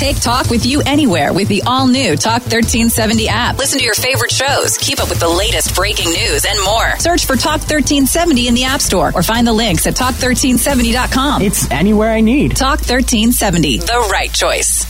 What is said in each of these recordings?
Take talk with you anywhere with the all new Talk 1370 app. Listen to your favorite shows, keep up with the latest breaking news, and more. Search for Talk 1370 in the App Store or find the links at talk1370.com. It's anywhere I need. Talk 1370, the right choice.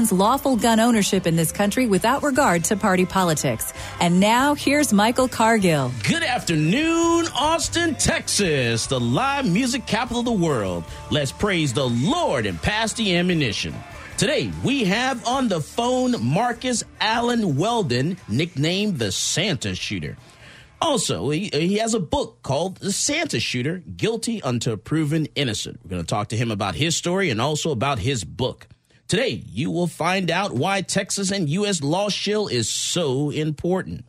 lawful gun ownership in this country without regard to party politics. And now, here's Michael Cargill. Good afternoon, Austin, Texas, the live music capital of the world. Let's praise the Lord and pass the ammunition. Today, we have on the phone Marcus Allen Weldon, nicknamed the Santa Shooter. Also, he, he has a book called The Santa Shooter Guilty Until Proven Innocent. We're going to talk to him about his story and also about his book. Today, you will find out why Texas and U.S. Law Shield is so important.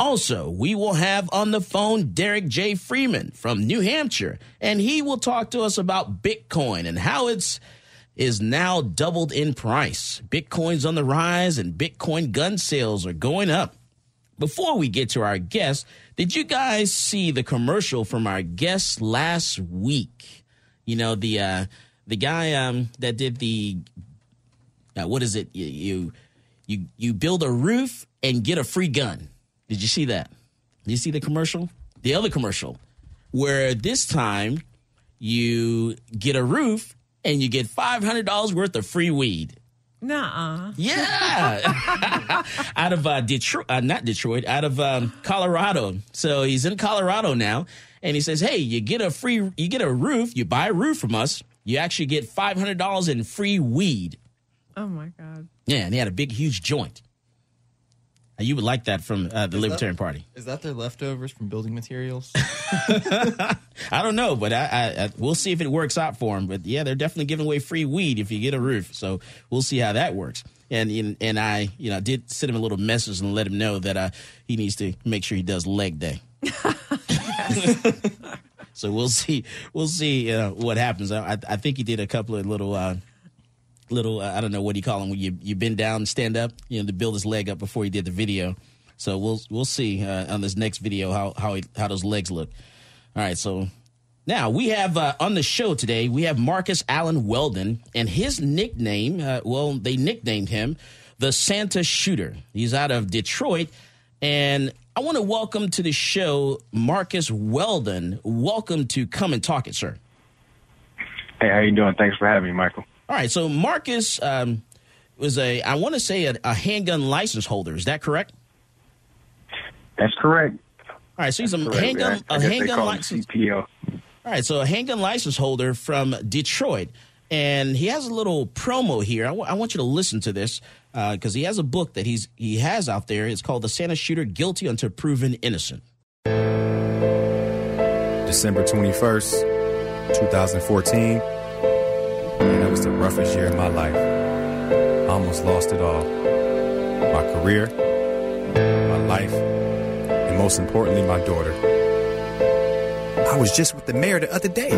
Also, we will have on the phone Derek J. Freeman from New Hampshire, and he will talk to us about Bitcoin and how it's is now doubled in price. Bitcoin's on the rise and Bitcoin gun sales are going up. Before we get to our guest, did you guys see the commercial from our guest last week? You know, the uh the guy um that did the uh, what is it? You, you you you build a roof and get a free gun. Did you see that? Did you see the commercial? The other commercial, where this time you get a roof and you get five hundred dollars worth of free weed. nah uh Yeah, out of uh, Detroit, uh, not Detroit, out of um, Colorado. So he's in Colorado now, and he says, "Hey, you get a free, you get a roof, you buy a roof from us, you actually get five hundred dollars in free weed." Oh my god. Yeah, and he had a big, huge joint. Uh, You would like that from uh, the Is Libertarian that- Party. Is that their leftovers from building materials? I don't know, but I, I, I we'll see if it works out for him. But yeah, they're definitely giving away free weed if you get a roof. So we'll see how that works. And and, and I, you know, did send him a little message and let him know that uh, he needs to make sure he does leg day. so we'll see. We'll see uh, what happens. I, I think he did a couple of little. Uh, little uh, I don't know what do you call them when you you bend down and stand up, you know, to build his leg up before he did the video. So we'll we'll see uh, on this next video how how he, how those legs look. All right, so now we have uh, on the show today we have Marcus Allen Weldon and his nickname. Uh, well, they nicknamed him the Santa Shooter. He's out of Detroit, and I want to welcome to the show Marcus Weldon. Welcome to come and talk it, sir. Hey, how you doing? Thanks for having me, Michael. All right, so Marcus um, was a, I want to say, a, a handgun license holder. Is that correct? That's correct. All right, so he's a Correct. handgun, I a handgun license. CPO. All right, so a handgun license holder from Detroit, and he has a little promo here. I, w- I want you to listen to this because he has a book that he's he has out there. It's called "The Santa Shooter: Guilty Until Proven Innocent." December 21st, 2014. Was the roughest year of my life. I almost lost it all. My career, my life, and most importantly, my daughter. I was just with the mayor the other day.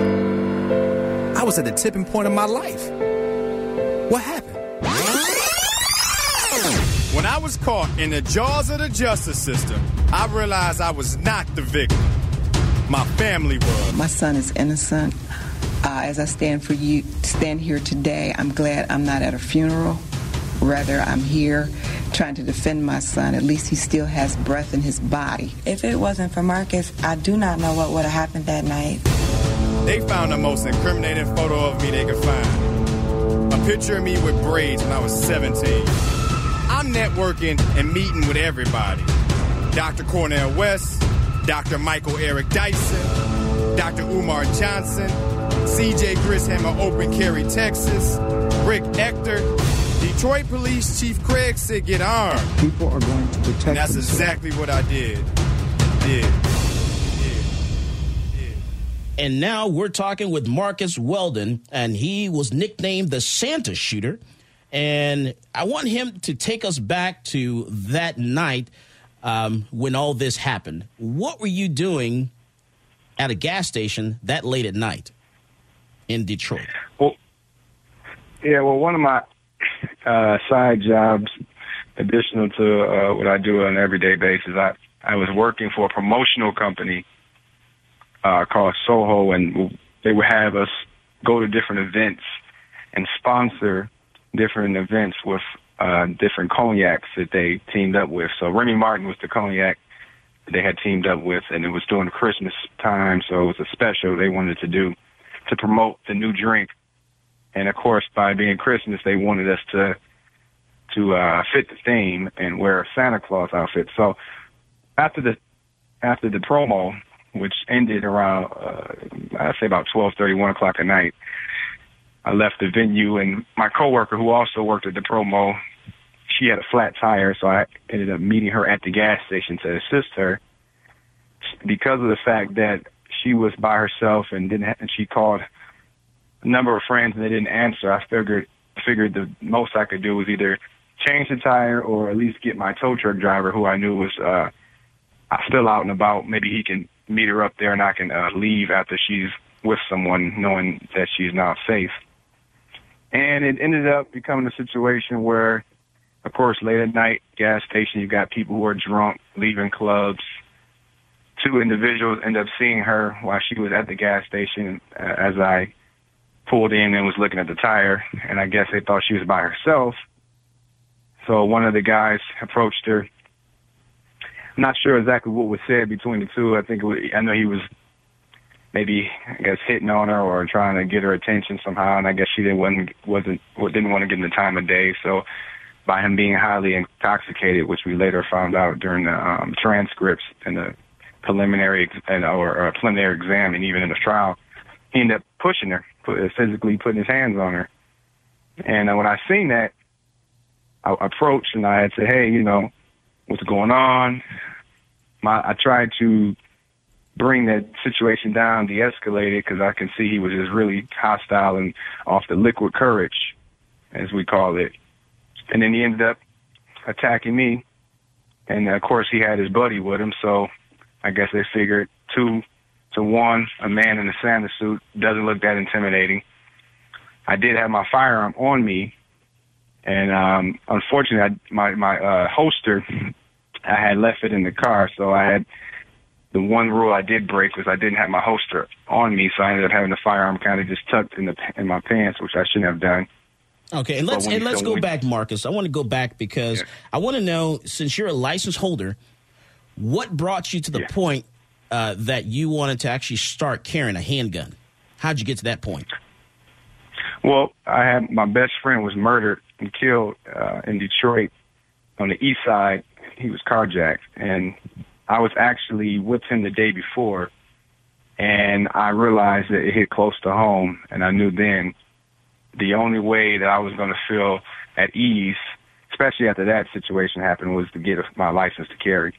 I was at the tipping point of my life. What happened? When I was caught in the jaws of the justice system, I realized I was not the victim. My family was. My son is innocent. Uh, as I stand for you, stand here today, I'm glad I'm not at a funeral. Rather, I'm here trying to defend my son. At least he still has breath in his body. If it wasn't for Marcus, I do not know what would have happened that night. They found the most incriminating photo of me they could find. A picture of me with braids when I was 17. I'm networking and meeting with everybody. Dr. Cornel West, Dr. Michael Eric Dyson, Dr. Umar Johnson, CJ Grisham, Open Carry, Texas, Rick Ector, Detroit Police Chief Craig said get armed. People are going to protect And that's themselves. exactly what I did. Did. Did. And now we're talking with Marcus Weldon, and he was nicknamed the Santa Shooter. And I want him to take us back to that night um, when all this happened. What were you doing at a gas station that late at night in Detroit? Well, yeah, well, one of my uh, side jobs, additional to uh, what I do on an everyday basis, I I was working for a promotional company uh, called Soho, and they would have us go to different events and sponsor different events with uh, different cognacs that they teamed up with. So Remy Martin was the cognac they had teamed up with, and it was during Christmas time, so it was a special they wanted to do to promote the new drink. And of course, by being Christmas, they wanted us to to uh, fit the theme and wear a Santa Claus outfit. So after the after the promo, which ended around uh, I'd say about twelve thirty, one o'clock at night, I left the venue, and my coworker, who also worked at the promo, she had a flat tire, so I ended up meeting her at the gas station to assist her. Because of the fact that she was by herself and didn't, ha- and she called a number of friends and they didn't answer, I figured figured the most I could do was either change the tire or at least get my tow truck driver, who I knew was uh, still out and about. Maybe he can meet her up there, and I can uh, leave after she's with someone, knowing that she's not safe. And it ended up becoming a situation where, of course, late at night, gas station, you got people who are drunk, leaving clubs. Two individuals end up seeing her while she was at the gas station uh, as I pulled in and was looking at the tire, and I guess they thought she was by herself. So one of the guys approached her. I'm not sure exactly what was said between the two. I think was, I know he was maybe I guess hitting on her or trying to get her attention somehow, and I guess she didn't wasn't wasn't didn't want to get in the time of day. So by him being highly intoxicated, which we later found out during the um, transcripts and the preliminary and or, or preliminary exam and even in the trial, he ended up pushing her, physically putting his hands on her. And uh, when I seen that, I approached and I had said, "Hey, you know, what's going on?" My I tried to bring that situation down, de-escalate it, because I can see he was just really hostile and off the liquid courage, as we call it. And then he ended up attacking me, and of course he had his buddy with him, so I guess they figured two to one, a man in a Santa suit doesn't look that intimidating. I did have my firearm on me, and um, unfortunately, I, my my uh, holster, I had left it in the car, so I had the one rule I did break was I didn't have my holster on me, so I ended up having the firearm kind of just tucked in the in my pants, which I shouldn't have done. Okay, and let's and let's go back, Marcus. I want to go back because Yeah. I want to know since you're a license holder, what brought you to the Yeah. point uh, that you wanted to actually start carrying a handgun? How'd you get to that point? Well, I had my best friend was murdered and killed uh, in Detroit on the east side. He was carjacked, and I was actually with him the day before, and I realized that it hit close to home, and I knew then the only way that I was going to feel at ease, especially after that situation happened, was to get my license to carry.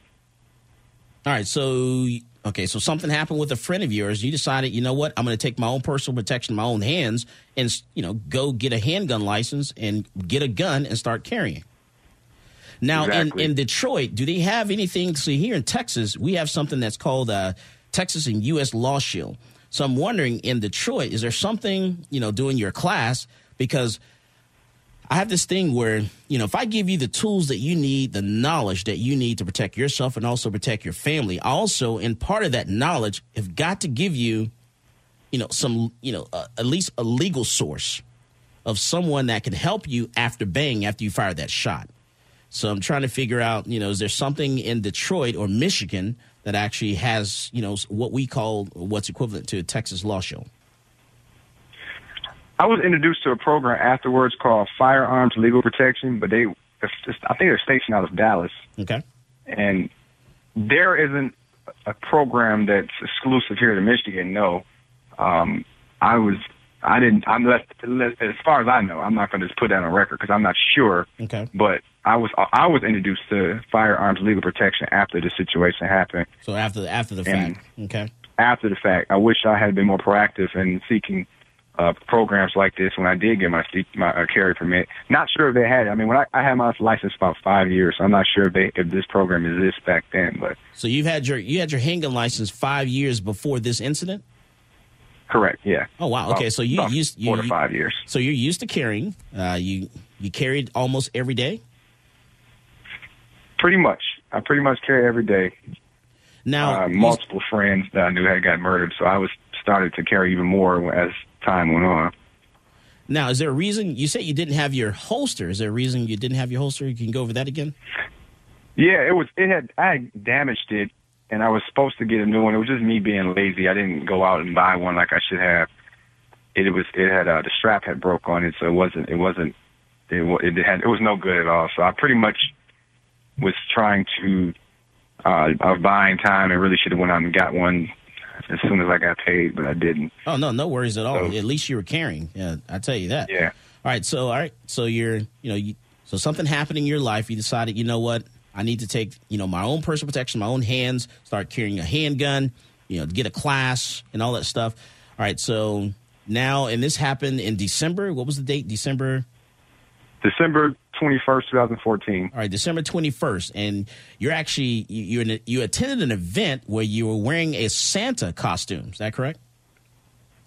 All right, so okay, so something happened with a friend of yours. You decided, you know what, I'm going to take my own personal protection in my own hands and you know go get a handgun license and get a gun and start carrying. Now Exactly. in, in Detroit, do they have anything? See, here in Texas, we have something that's called uh, Texas and U.S. Law Shield. So I'm wondering, in Detroit, is there something you know doing your class because I have this thing where, you know, if I give you the tools that you need, the knowledge that you need to protect yourself and also protect your family, also, in part of that knowledge, have got to give you, you know, some, you know, uh, at least a legal source of someone that can help you after bang, after you fire that shot. So I'm trying to figure out, you know, is there something in Detroit or Michigan that actually has you know what we call what's equivalent to a Texas Law Shield? I was introduced to a program afterwards called Firearms Legal Protection, but they, I think they're stationed out of Dallas, Okay. and there isn't a program that's exclusive here to Michigan. No, um, I was, I didn't. I'm less, less as far as I know. I'm not going to just put that on record because I'm not sure. Okay. But I was, I was introduced to Firearms Legal Protection after the situation happened. So after after the And- fact. Okay. after the fact. I wish I had been more proactive in seeking uh, programs like this when I did get my my uh, carry permit. Not sure if they had. it. I mean, when I, I had my license about five years, so I'm not sure if they if this program exists back then. But So you've had your you had your handgun license five years before this incident. correct, yeah. Oh wow. Okay. About- So you used you, four to five years. So you're used to carrying. Uh, you you carried almost every day. Pretty much, I pretty much carry every day. Now Uh, you- multiple friends that I knew had got murdered, so I was started to carry even more as time went on. now is there a reason you said you didn't have your holster? Is there a reason you didn't have your holster? You can go over that again. Yeah, it was. It had. I had damaged it, and I was supposed to get a new one. It was just me being lazy. I didn't go out and buy one like I should have. It, was. It had. Uh, the strap had broke on it, so it wasn't. It wasn't. It, it had. It was no good at all. So I pretty much was trying to. Uh, I was buying time and really should have went out and got one as soon as I got paid, but I didn't. Oh no, no worries at all. So- At least you were carrying. Yeah, I tell you that. Yeah. All right. So all right. So you're you know you, so something happened in your life. You decided you know what I need to take you know my own personal protection, my own hands. Start carrying a handgun. You know, get a class and all that stuff. All right. So now and this happened in December. What was the date? December. December twenty first, two thousand fourteen. All right, December twenty first, and you're actually you you you attended an event where you were wearing a Santa costume. Is that correct?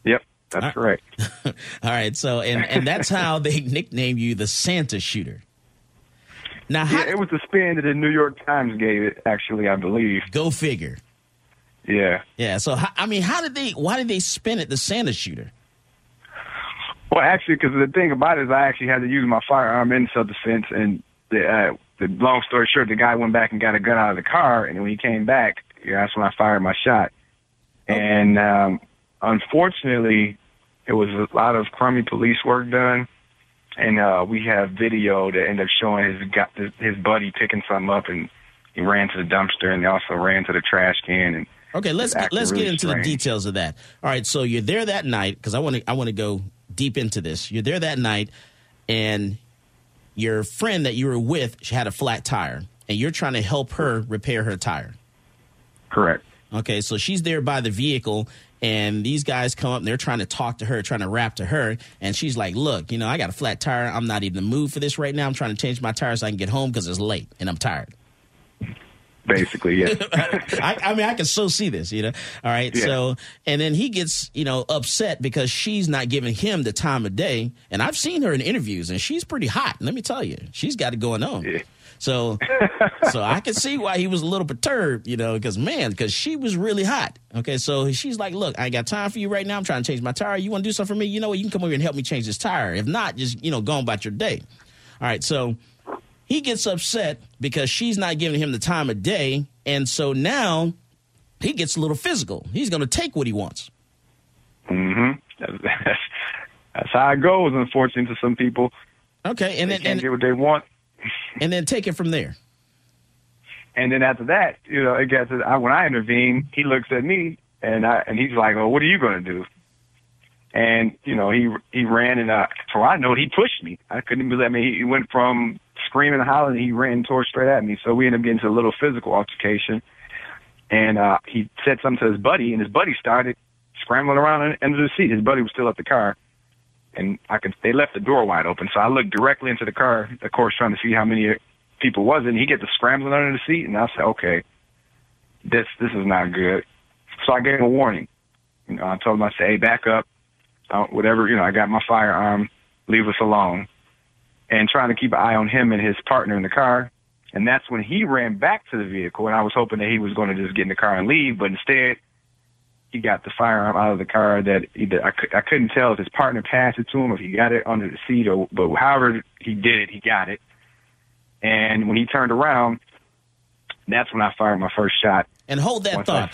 Yep, that's Ah. correct. All right, so and and that's how they nicknamed you the Santa Shooter. Now, how, Yeah, it was the spin that the New York Times gave it. Actually, I believe. go figure. Yeah. Yeah. So I mean, how did they? Why did they spin it the Santa Shooter? Well, actually, because the thing about it is, I actually had to use my firearm in self defense, and the, uh, the long story short, the guy went back and got a gun out of the car, and when he came back, yeah, that's when I fired my shot. And um, unfortunately, it was a lot of crummy police work done, and uh, we have video that ended up showing his got his, buddy picking something up, and he ran to the dumpster, and they also ran to the trash can, and Okay, let's acting let's get really into the details of that. All right, so you're there that night because I want to I want to go deep into this. You're there that night, and your friend that you were with she had a flat tire, and you're trying to help her repair her tire. correct. Okay, so she's there by the vehicle, and these guys come up and they're trying to talk to her, trying to rap to her, and she's like, "Look, you know, I got a flat tire. I'm not even in the mood for this right now. I'm trying to change my tire so I can get home because it's late and I'm tired." Basically, yeah. I, I mean, I can so see this, you know. All right, Yeah. so and then he gets, you know, upset because she's not giving him the time of day. And I've seen her in interviews, and she's pretty hot. Let me tell you, she's got it going on. Yeah. So, so I can see why he was a little perturbed, you know, because man, because she was really hot. Okay, so she's like, "Look, I ain't got time for you right now. I'm trying to change my tire. You want to do something for me? You know what? You can come over and help me change this tire. If not, just you know, go on about your day." All right, so he gets upset because she's not giving him the time of day, and so now he gets a little physical. He's going to take what he wants. Mm-hmm. That's, how it goes, unfortunately, to some people. Okay, and They then and, get what they want. and then take it from there. And then after that, you know, it gets I, when I intervene, he looks at me and I and he's like, "Oh, what are you going to do?" And you know, he he ran and uh, for I know, he pushed me. I couldn't believe. I mean, he went from screaming and hollering, he ran towards straight at me. So we ended up getting into a little physical altercation. And uh, he said something to his buddy, and his buddy started scrambling around under the seat. His buddy was still at the car, and I could. They left the door wide open, so I looked directly into the car, of course, trying to see how many people was. And he gets to scrambling under the seat, and I said, "Okay, this this is not good." So I gave him a warning. You know, I told him, I said, "Hey, back up, uh, whatever. You know, I got my firearm. Leave us alone." And trying to keep an eye on him and his partner in the car. And that's when he ran back to the vehicle, and I was hoping that he was going to just get in the car and leave, but instead he got the firearm out of the car. That either I, I couldn't tell if his partner passed it to him, if he got it under the seat, or but however he did it, he got it. And when he turned around, that's when I fired my first shot. And hold that thought.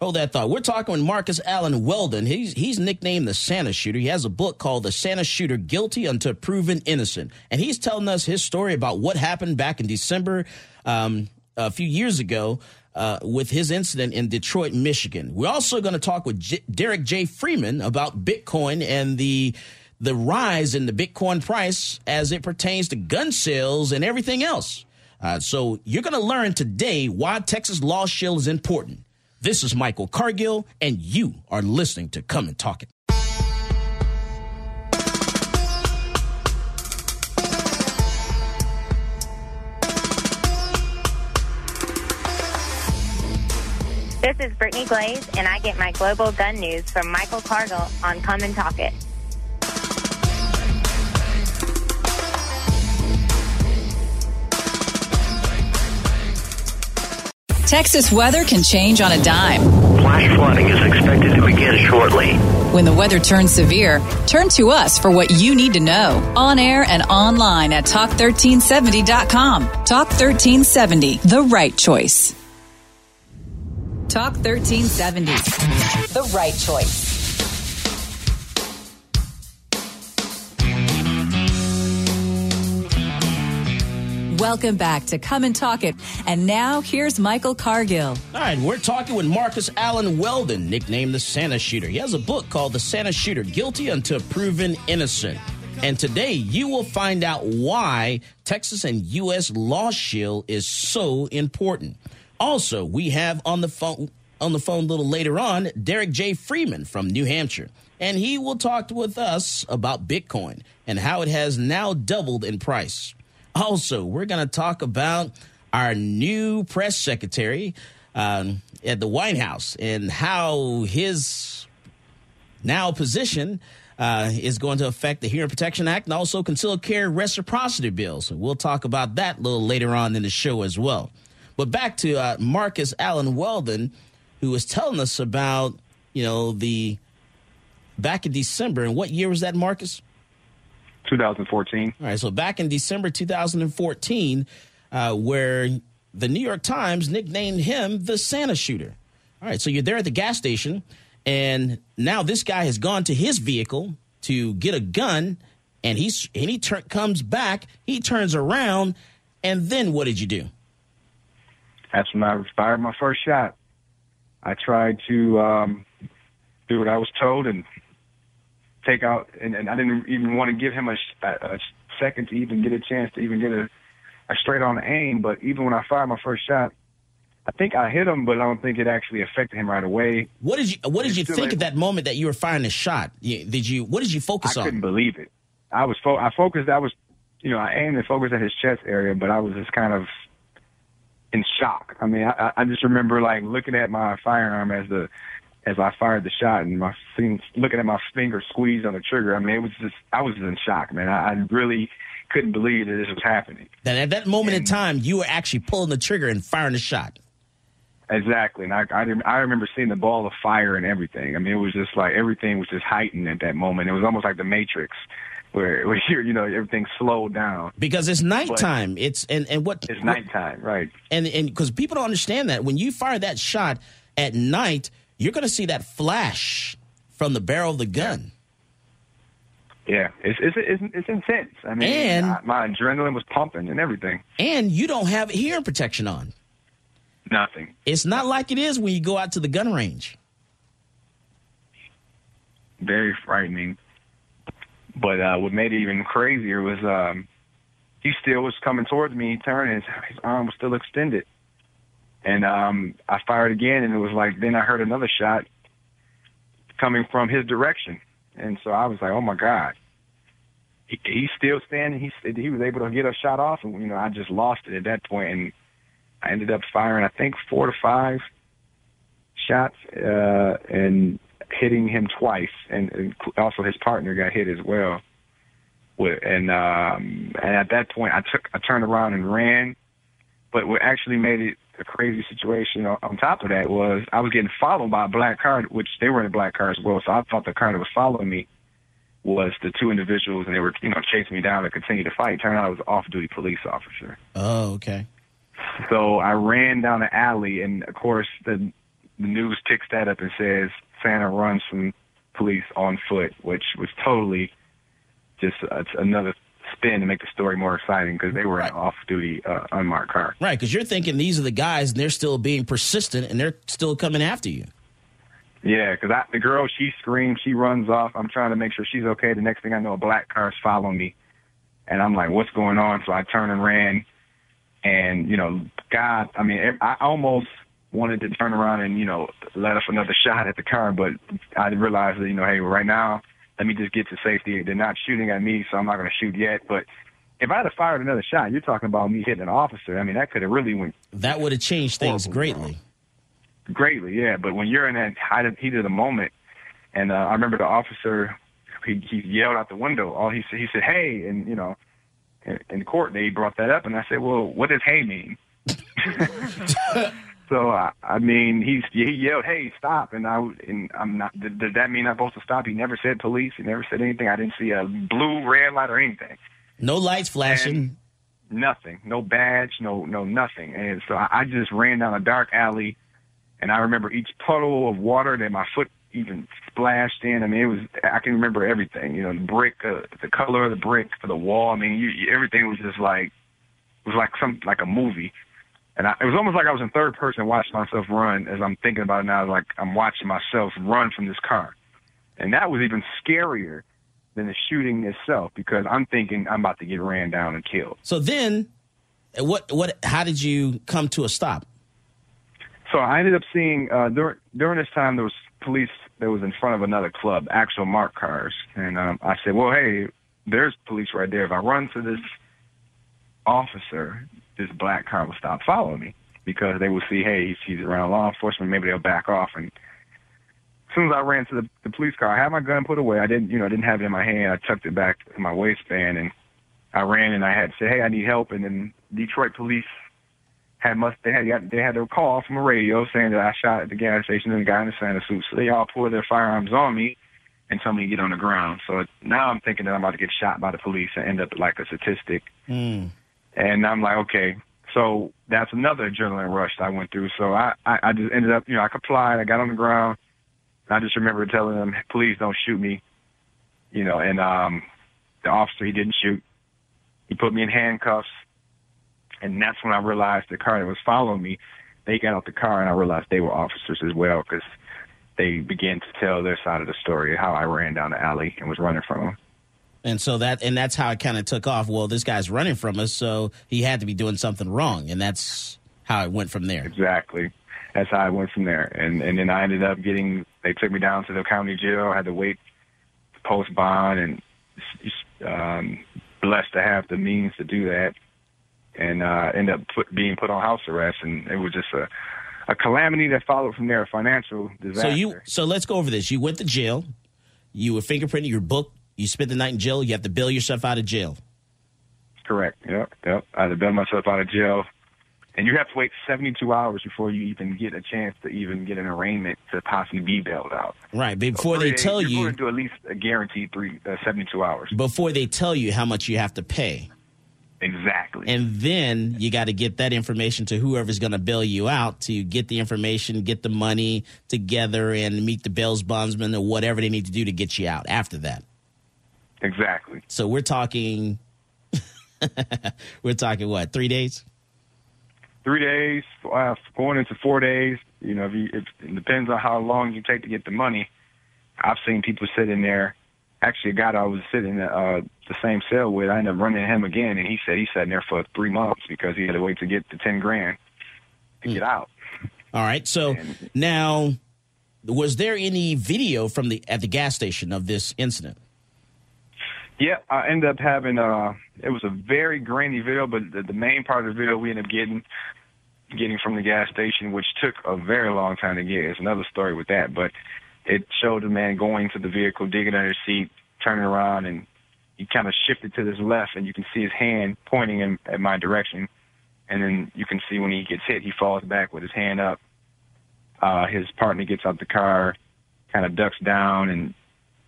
Hold that thought. We're talking with Marcus Allen Weldon. He's he's nicknamed the Santa Shooter. He has a book called The Santa Shooter: Guilty Until Proven Innocent, and he's telling us his story about what happened back in December um, a few years ago. Uh, with his incident in Detroit, Michigan. We're also going to talk with J- Derek J. Freeman about Bitcoin and the the rise in the Bitcoin price as it pertains to gun sales and everything else. Uh, so you're going to learn today why Texas Law Shield is important. This is Michael Cargill, and you are listening to Come and Talk It. This is Brittany Glaze, and I get my global gun news from Michael Cargill on Come and Talk It. Texas weather can change on a dime. Flash flooding is expected to begin shortly. When the weather turns severe, turn to us for what you need to know. On air and online at talk1370.com. Talk 1370, the right choice. Talk 1370, the right choice. Welcome back to Come and Talk It. And now here's Michael Cargill. All right, we're talking with Marcus Allen Weldon, nicknamed the Santa Shooter. He has a book called The Santa Shooter Guilty Until Proven Innocent. And today you will find out why Texas and U.S. Law Shield is so important. Also, we have on the phone on the phone a little later on Derek J. Freeman from New Hampshire. And he will talk with us about Bitcoin and how it has now doubled in price. Also, we're going to talk about our new press secretary um, at the White House and how his now position uh, is going to affect the Hearing Protection Act and also concealed carry reciprocity bills. We'll talk about that a little later on in the show as well. But back to uh, Marcus Allen Weldon, who was telling us about, you know, the back in December. And what year was that, Marcus? 2014. All right, so back in December 2014, uh, where the New York Times nicknamed him the Santa Shooter. All right, so you're there at the gas station, and now this guy has gone to his vehicle to get a gun, and he's and he tur- comes back, he turns around, and then what did you do? That's when I fired my first shot. I tried to um, do what I was told and take out, and, and I didn't even want to give him a, a, second to even get a chance to even get a, a straight on aim. But even when I fired my first shot, I think I hit him, but I don't think it actually affected him right away. What did you What did you think able- at that moment that you were firing the shot? Did you What did you focus I on? I couldn't believe it. I was fo- I focused. I was, you know, I aimed and focused at his chest area, but I was just kind of in shock. I mean, I, I just remember like looking at my firearm as the as I fired the shot, and my looking at my finger squeezed on the trigger. I mean, it was just I was in shock, man. I, I really couldn't believe that this was happening. That at that moment in time, you were actually pulling the trigger and firing the shot. Exactly, and I I, I remember seeing the ball of fire and everything. I mean, it was just like everything was just heightened at that moment. It was almost like the Matrix, where where you you know everything slowed down. because it's nighttime. It's and and what It's nighttime, right? and and because people don't understand that when you fire that shot at night, you're going to see that flash from the barrel of the gun. Yeah, it's it's it's, it's intense. I mean, And- I- my adrenaline was pumping and everything. And you don't have hearing protection on. Nothing. It's not like it is when you go out to the gun range. Very frightening. But uh, what made it even crazier was um, he still was coming towards me, turning his, his arm was still extended, and um, I fired again, and it was like then I heard another shot coming from his direction, and so I was like, oh my god. He, he's still standing. He he was able to get a shot off, and you know I just lost it at that point, and I ended up firing I think four to five shots, uh, and hitting him twice, and, and also his partner got hit as well. And um, and at that point, I took I turned around and ran. But what actually made it a crazy situation on, top of that was I was getting followed by a black car, which they were in a black car as well. So I thought the car that was following me was the two individuals, and they were you know chasing me down to continue to fight. Turned out it was an off-duty police officer. Oh, okay. So I ran down the alley, and of course the, the news picks that up and says Santa runs from police on foot, which was totally just uh, another spin to make the story more exciting because they were in an off-duty uh, unmarked car. Right, because you're thinking these are the guys, and they're still being persistent, and they're still coming after you. Yeah, because the girl, she screams, she runs off. I'm trying to make sure she's okay. The next thing I know, a black car's following me, and I'm like, "What's going on?" So I turn and ran, and you know, God, I mean, I almost wanted to turn around and you know let off another shot at the car, but I realized that you know, hey, right now, let me just get to safety. They're not shooting at me, so I'm not going to shoot yet. But if I had fired another shot, you're talking about me hitting an officer. I mean, that could have really went. That would have changed things greatly. Greatly, yeah. But when you're in that height of, heat of the moment, and uh, I remember the officer, he, he yelled out the window. All he said, he said, "Hey," and you know, in, in court they brought that up, and I said, "Well, what does hey mean?" so I, I mean, he he yelled, "Hey, stop!" And I and I'm not. Did, did that mean I'm supposed to stop? He never said police. He never said anything. I didn't see a blue red light or anything. No lights flashing. And nothing. No badge. No no nothing. And so I, I just ran down a dark alley, and I remember each puddle of water that my foot even splashed in. I mean, it was. I can remember everything. You know, the brick, uh, the color of the brick, for the wall. I mean, you, everything was just like it was like some like a movie. And I, it was almost like I was in third person watching myself run as I'm thinking about it now, like I'm watching myself run from this car. And that was even scarier than the shooting itself because I'm thinking I'm about to get ran down and killed. So then, what, what, how did you come to a stop? So I ended up seeing, uh, during, during this time, there was police that was in front of another club, actual marked cars. And um, I said, well, hey, there's police right there. If I run to this officer, this black car will stop following me because they will see, hey, he's around law enforcement. Maybe they'll back off. And as soon as I ran to the, the police car, I had my gun put away. I didn't, you know, I didn't have it in my hand. I tucked it back in my waistband, and I ran and I had to say, hey, I need help. And then Detroit police had must they had they had a call from a radio saying that I shot at the gas station and the guy in the Santa suit. So they all pulled their firearms on me and told me to get on the ground. So now I'm thinking that I'm about to get shot by the police and end up like a statistic. Mm. And I'm like, okay. So that's another adrenaline rush I went through. So I, I, I just ended up, you know, I complied. I got on the ground. I just remember telling them, please don't shoot me. You know, and um, the officer, he didn't shoot. He put me in handcuffs. And that's when I realized the car that was following me, they got out the car and I realized they were officers as well because they began to tell their side of the story, how I ran down the alley and was running from them. And so that, and that's how it kind of took off. Well, this guy's running from us, so he had to be doing something wrong, and that's how it went from there. Exactly, that's how it went from there. And and then I ended up getting. They took me down to the county jail. I had to wait post bond, and um, blessed to have the means to do that. And uh, end up put, being put on house arrest, and it was just a a calamity that followed from there, a financial disaster. So you, so let's go over this. You went to jail. You were fingerprinted. Your book you spend the night in jail. You have to bail yourself out of jail. Correct. Yep. Yep. I had to bail myself out of jail, and you have to wait 72 hours before you even get a chance to even get an arraignment to possibly be bailed out. Right. Before so they days, tell you're you, going to do at least a guaranteed three uh, 72 hours. Before they tell you how much you have to pay. Exactly. And then you got to get that information to whoever's going to bail you out to get the information, get the money together, and meet the bail's bondsman or whatever they need to do to get you out after that. Exactly. So we're talking, we're talking what, three days? Three days, uh, going into four days. You know, if you, if, it depends on how long you take to get the money. I've seen people sitting there. Actually, a guy that I was sitting in uh, the same cell with, I ended up running him again, and he said he sat in there for three months because he had to wait to get the ten grand to mm. get out. All right. So and, now, was there any video from the at the gas station of this incident? Yeah, I ended up having uh it was a very grainy video, but the, the main part of the video we ended up getting getting from the gas station, which took a very long time to get. It's another story with that, but it showed the man going to the vehicle, digging under the seat, turning around, and he kind of shifted to his left, and you can see his hand pointing in at my direction. And then you can see when he gets hit, he falls back with his hand up. Uh, his partner gets out the car, kind of ducks down and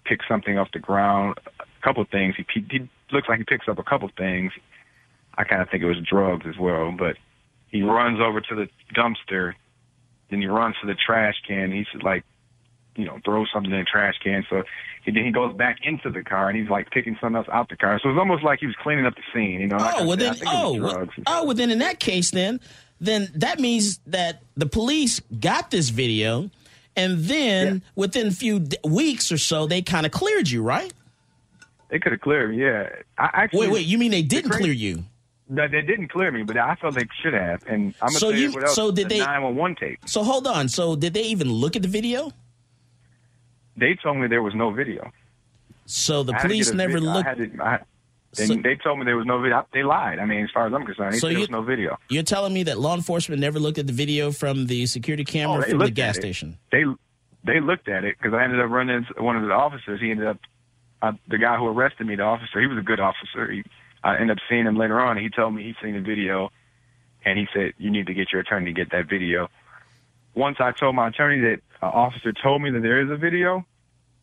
picks something off the ground couple things. He, he looks like he picks up a couple things. I kind of think it was drugs as well, but he runs over to the dumpster, then he runs to the trash can. He's like, you know, throw something in the trash can. So he, then he goes back into the car and he's like picking something else out the car. So it's almost like he was cleaning up the scene. You know? Like Oh well, said, then oh well, oh well, then in that case, then then that means that the police got this video, and then within a few d- weeks or so, they kind of cleared you, right? They could have cleared me. Yeah. I actually, Wait, wait, you mean they didn't crazy- clear you? No, they didn't clear me, but I felt they should have. And I'm gonna So tell you, what else. so did the they- 911 tape. So hold on. So did they even look at the video? They told me there was no video. So the I had to police never looked. to, I, they, So- they told me there was no video. They lied. I mean, as far as I'm concerned, So there was no video. You're telling me that law enforcement never looked at the video from the security oh, camera Oh, from the gas station? They they looked at it because I ended up running into one of the officers. He ended up uh, the guy who arrested me. The officer. He was a good officer. He, I ended up seeing him later on. He told me he'd seen the video, and he said you need to get your attorney to get that video. Once I told my attorney that an officer told me that there is a video,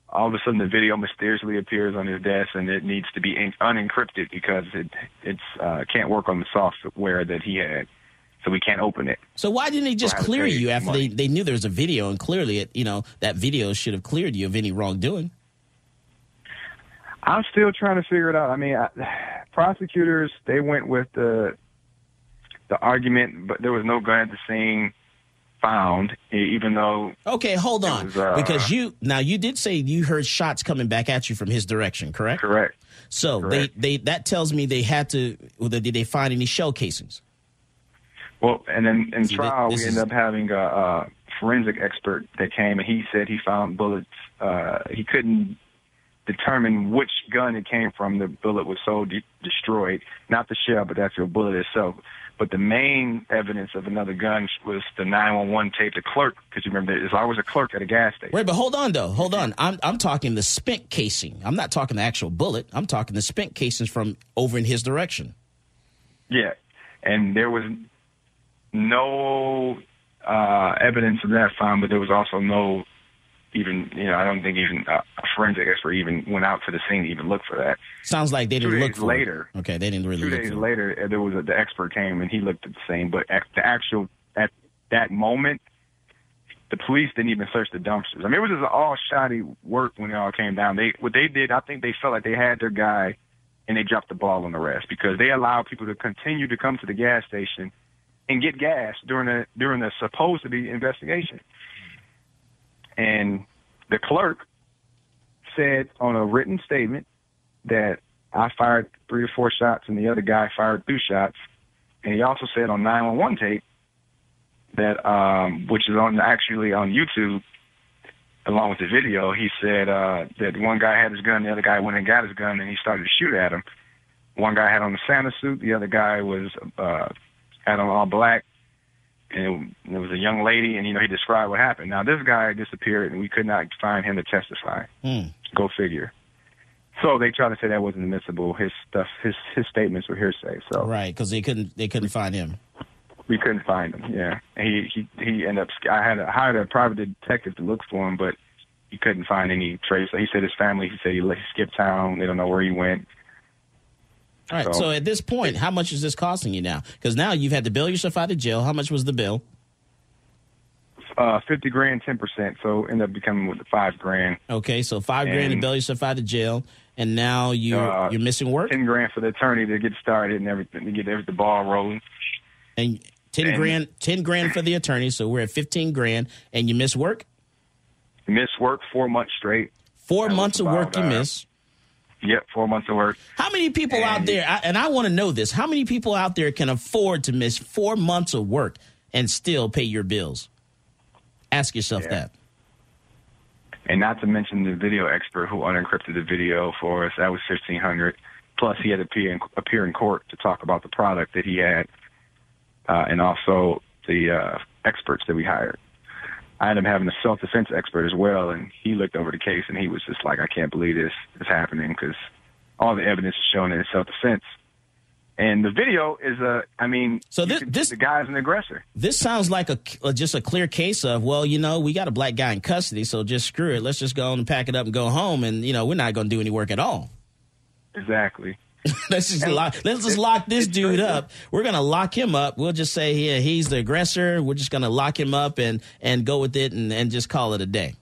all of a sudden the video mysteriously appears on his desk and it needs to be in- unencrypted because it it's uh, can't work on the software that he had, so we can't open it. So why didn't they just So I had to clear you after money. they, they knew there was a video and clearly it you know that video should have cleared you of any wrongdoing? I'm still trying to figure it out. I mean, I, prosecutors they went with the the argument, but there was no gun at the scene found, even though Okay, hold on. was, uh, because you now you did say you heard shots coming back at you from his direction, correct? correct. So Correct. they they that tells me they had to. Well, did they find any shell casings? Well, and then in See, trial, we is- ended up having a, a forensic expert that came, and he said he found bullets. Uh, he couldn't determine which gun it came from. The bullet was so de- destroyed, not the shell, but the actual bullet itself. But the main evidence of another gun was the 911 tape. The clerk, because you remember, there's always a clerk at a gas station. Wait, but hold on though. Hold on. I'm I'm talking the spent casing. I'm not talking the actual bullet. I'm talking the spent casings from over in his direction. Yeah, and there was no uh, evidence of that found, but there was also no even you know I don't think even uh, a forensic expert even went out to the scene to even look for that. Sounds like they didn't look days for later. It. Okay, they didn't really Two look days later, uh, there was a, the expert came and he looked at the scene, but at the actual at that moment. The police didn't even search the dumpsters. I mean, it was just all shoddy work when it all came down. They what they did, I think they felt like they had their guy, and they dropped the ball on the rest because they allowed people to continue to come to the gas station and get gas during the during the supposed to be investigation. And the clerk said on a written statement that I fired three or four shots and the other guy fired two shots. And he also said on 911 tape that, um, which is on actually on YouTube, along with the video, he said uh, that one guy had his gun, the other guy went and got his gun, and he started to shoot at him. One guy had on a Santa suit, the other guy was uh, had on all black, and it, was a young lady, and you know he described what happened. Now this guy disappeared, and we could not find him to testify. Hmm. Go figure. So they tried to say that wasn't admissible. His stuff, his his statements were hearsay. So Right, because they couldn't they couldn't find him. we couldn't find him. Yeah, he he he ended up. I had to hired a private detective to look for him, but he couldn't find any trace. He said his family. He said he, he skipped town. They don't know where he went. All right. So, So- at this point, how much is this costing you now? Because now you've had to bail yourself out of jail. How much was the bill? Uh, fifty grand, ten percent. So end up becoming with the five grand. Okay, so five grand to bail yourself out of jail, and now you Uh, you're missing work, Ten grand for the attorney to get started and everything to get every, the ball rolling. and ten and- grand ten grand for the attorney. So we're at fifteen grand, and you miss work. Miss work four months straight. Four That months of work you uh, miss. Yep, four months of work. How many people out there, I, and I want to know this, how many people out there can afford to miss four months of work and still pay your bills? Ask yourself Yeah. that. And not to mention the video expert who unencrypted the video for us. That was fifteen hundred. Plus, he had to appear in, appear in court to talk about the product that he had, uh, and also the uh, experts that we hired. I ended up having a self defense expert as well, and he looked over the case and he was just like, "I can't believe this is happening because all the evidence is showing that it's self defense." And the video is a, I mean, So this- can- this- the guy's an aggressor. This sounds like a just a clear case of well, you know, we got a black guy in custody, so just screw it. Let's just go on and pack it up and go home, and you know, we're not going to do any work at all. Exactly. let's just lock, let's just lock this dude up. We're gonna lock him up. We'll just say yeah, he's the aggressor. We're just gonna lock him up and and go with it and, and just call it a day.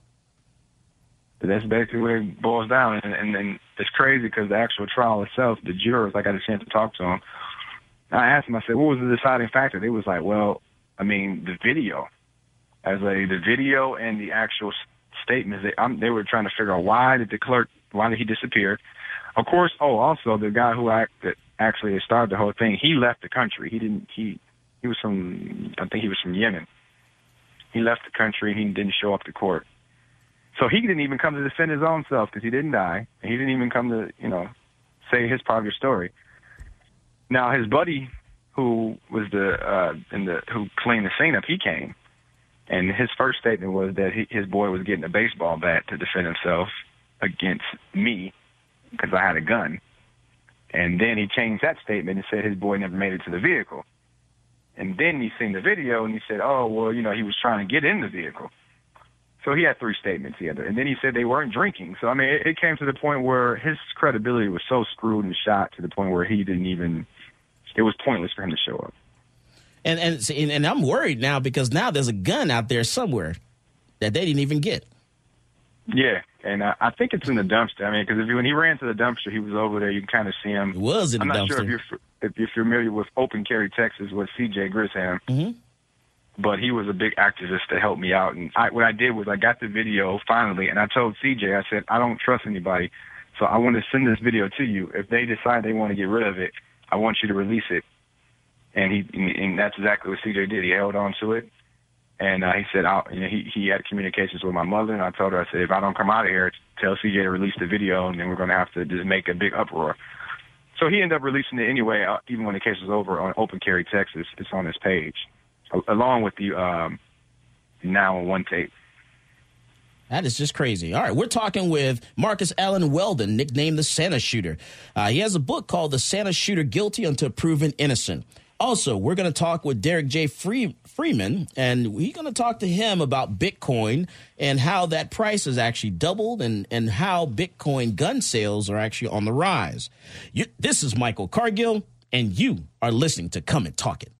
That's basically what it boils down, and and, and it's crazy because the actual trial itself, the jurors, I got a chance to talk to them. I asked them, I said, what was the deciding factor? They was like, well, I mean, the video, as a the video and the actual statements. They, I'm, they were trying to figure out why did the clerk, why did he disappear? Of course. Oh, also the guy who act, that actually started the whole thing, he left the country. He didn't. He he was from. I think he was from Yemen. He left the country. He didn't show up to court. So he didn't even come to defend his own self because he didn't die. He didn't even come to, you know, say his part of the story. Now his buddy, who was the uh, in the who cleaned the scene up, he came, and his first statement was that he, his boy was getting a baseball bat to defend himself against me because I had a gun. And then he changed that statement and said his boy never made it to the vehicle. And then he seen the video and he said, oh, well, you know, he was trying to get in the vehicle. So he had three statements together. And then he said they weren't drinking. So, I mean, it, it came to the point where his credibility was so screwed and shot to the point where he didn't even, it was pointless for him to show up. And, and, and I'm worried now because now there's a gun out there somewhere that they didn't even get. Yeah, and uh, I think it's in the dumpster. I mean, because if you, when he ran to the dumpster, he was over there. You can kind of see him. It was in I'm the not sure if you're if you're familiar with Open Carry Texas with C.J. Grisham, mm-hmm. but he was a big activist to help me out. And I, what I did was I got the video finally, and I told C.J. I said I don't trust anybody, so I want to send this video to you. If they decide they want to get rid of it, I want you to release it. And he and that's exactly what C.J. did. He held on to it. And uh, he said, I'll, you know, he he had communications with my mother, and I told her, I said, if I don't come out of here, tell CJ to release the video, and then we're going to have to just make a big uproar. So he ended up releasing it anyway, uh, even when the case was over on Open Carry Texas. It's on his page, along with the um, now on one tape. That is just crazy. All right, we're talking with Marcus Allen Weldon, nicknamed the Santa Shooter. Uh, he has a book called The Santa Shooter Guilty Until Proven Innocent. Also, we're going to talk with Derek J. Free- Freeman, and we're going to talk to him about Bitcoin and how that price has actually doubled and, and how Bitcoin gun sales are actually on the rise. You, this is Michael Cargill, and you are listening to Come and Talk It.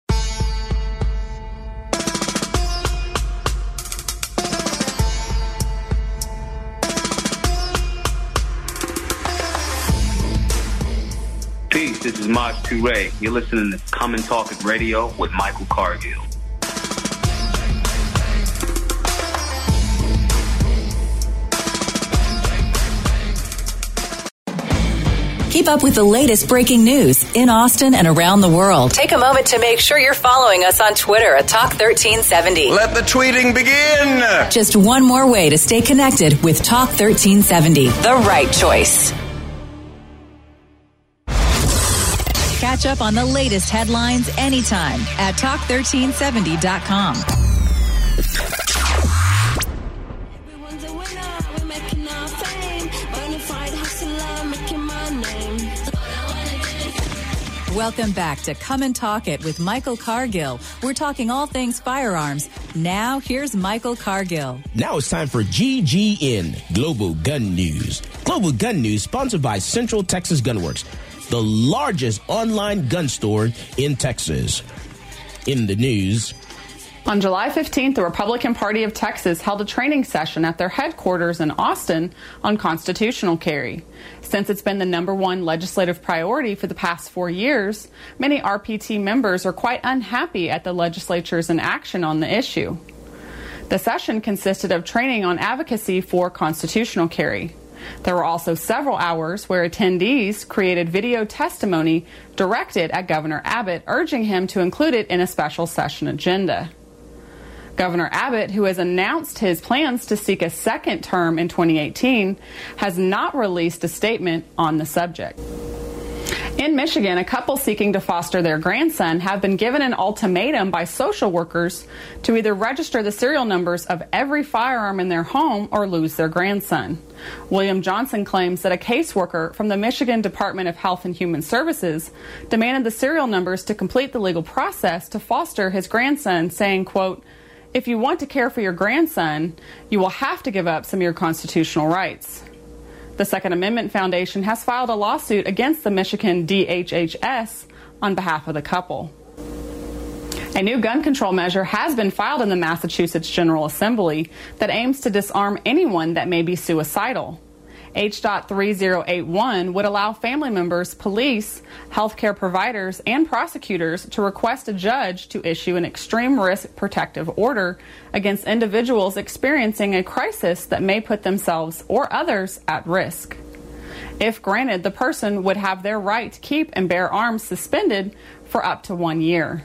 Peace, this is Maj Toure. You're listening to Come and Talk It Radio with Michael Cargill. Keep up with the latest breaking news in Austin and around the world. Take a moment to make sure you're following us on Twitter at Talk 1370. Let the tweeting begin. Just one more way to stay connected with Talk 1370, the right choice. Catch up on the latest headlines anytime at talk1370.com. Welcome back to Come and Talk It with Michael Cargill. We're talking all things firearms. Now, here's Michael Cargill. Now it's time for GGN Global Gun News. Global Gun News sponsored by Central Texas Gunworks, the largest online gun store in Texas. In the news, On July 15th, the Republican Party of Texas held a training session at their headquarters in Austin on constitutional carry. Since it's been the number one legislative priority for the past four years, many RPT members are quite unhappy at the legislature's inaction on the issue. The session consisted of training on advocacy for constitutional carry. There were also several hours where attendees created video testimony directed at Governor Abbott, urging him to include it in a special session agenda. Governor Abbott, who has announced his plans to seek a second term in 2018, has not released a statement on the subject. In Michigan, a couple seeking to foster their grandson have been given an ultimatum by social workers to either register the serial numbers of every firearm in their home or lose their grandson. William Johnson claims that a caseworker from the Michigan Department of Health and Human Services demanded the serial numbers to complete the legal process to foster his grandson, saying, quote, if you want to care for your grandson, you will have to give up some of your constitutional rights. The Second Amendment Foundation has filed a lawsuit against the Michigan DHHS on behalf of the couple. A new gun control measure has been filed in the Massachusetts General Assembly that aims to disarm anyone that may be suicidal. H.3081 would allow family members, police, healthcare providers, and prosecutors to request a judge to issue an extreme risk protective order against individuals experiencing a crisis that may put themselves or others at risk. If granted, the person would have their right to keep and bear arms suspended for up to one year.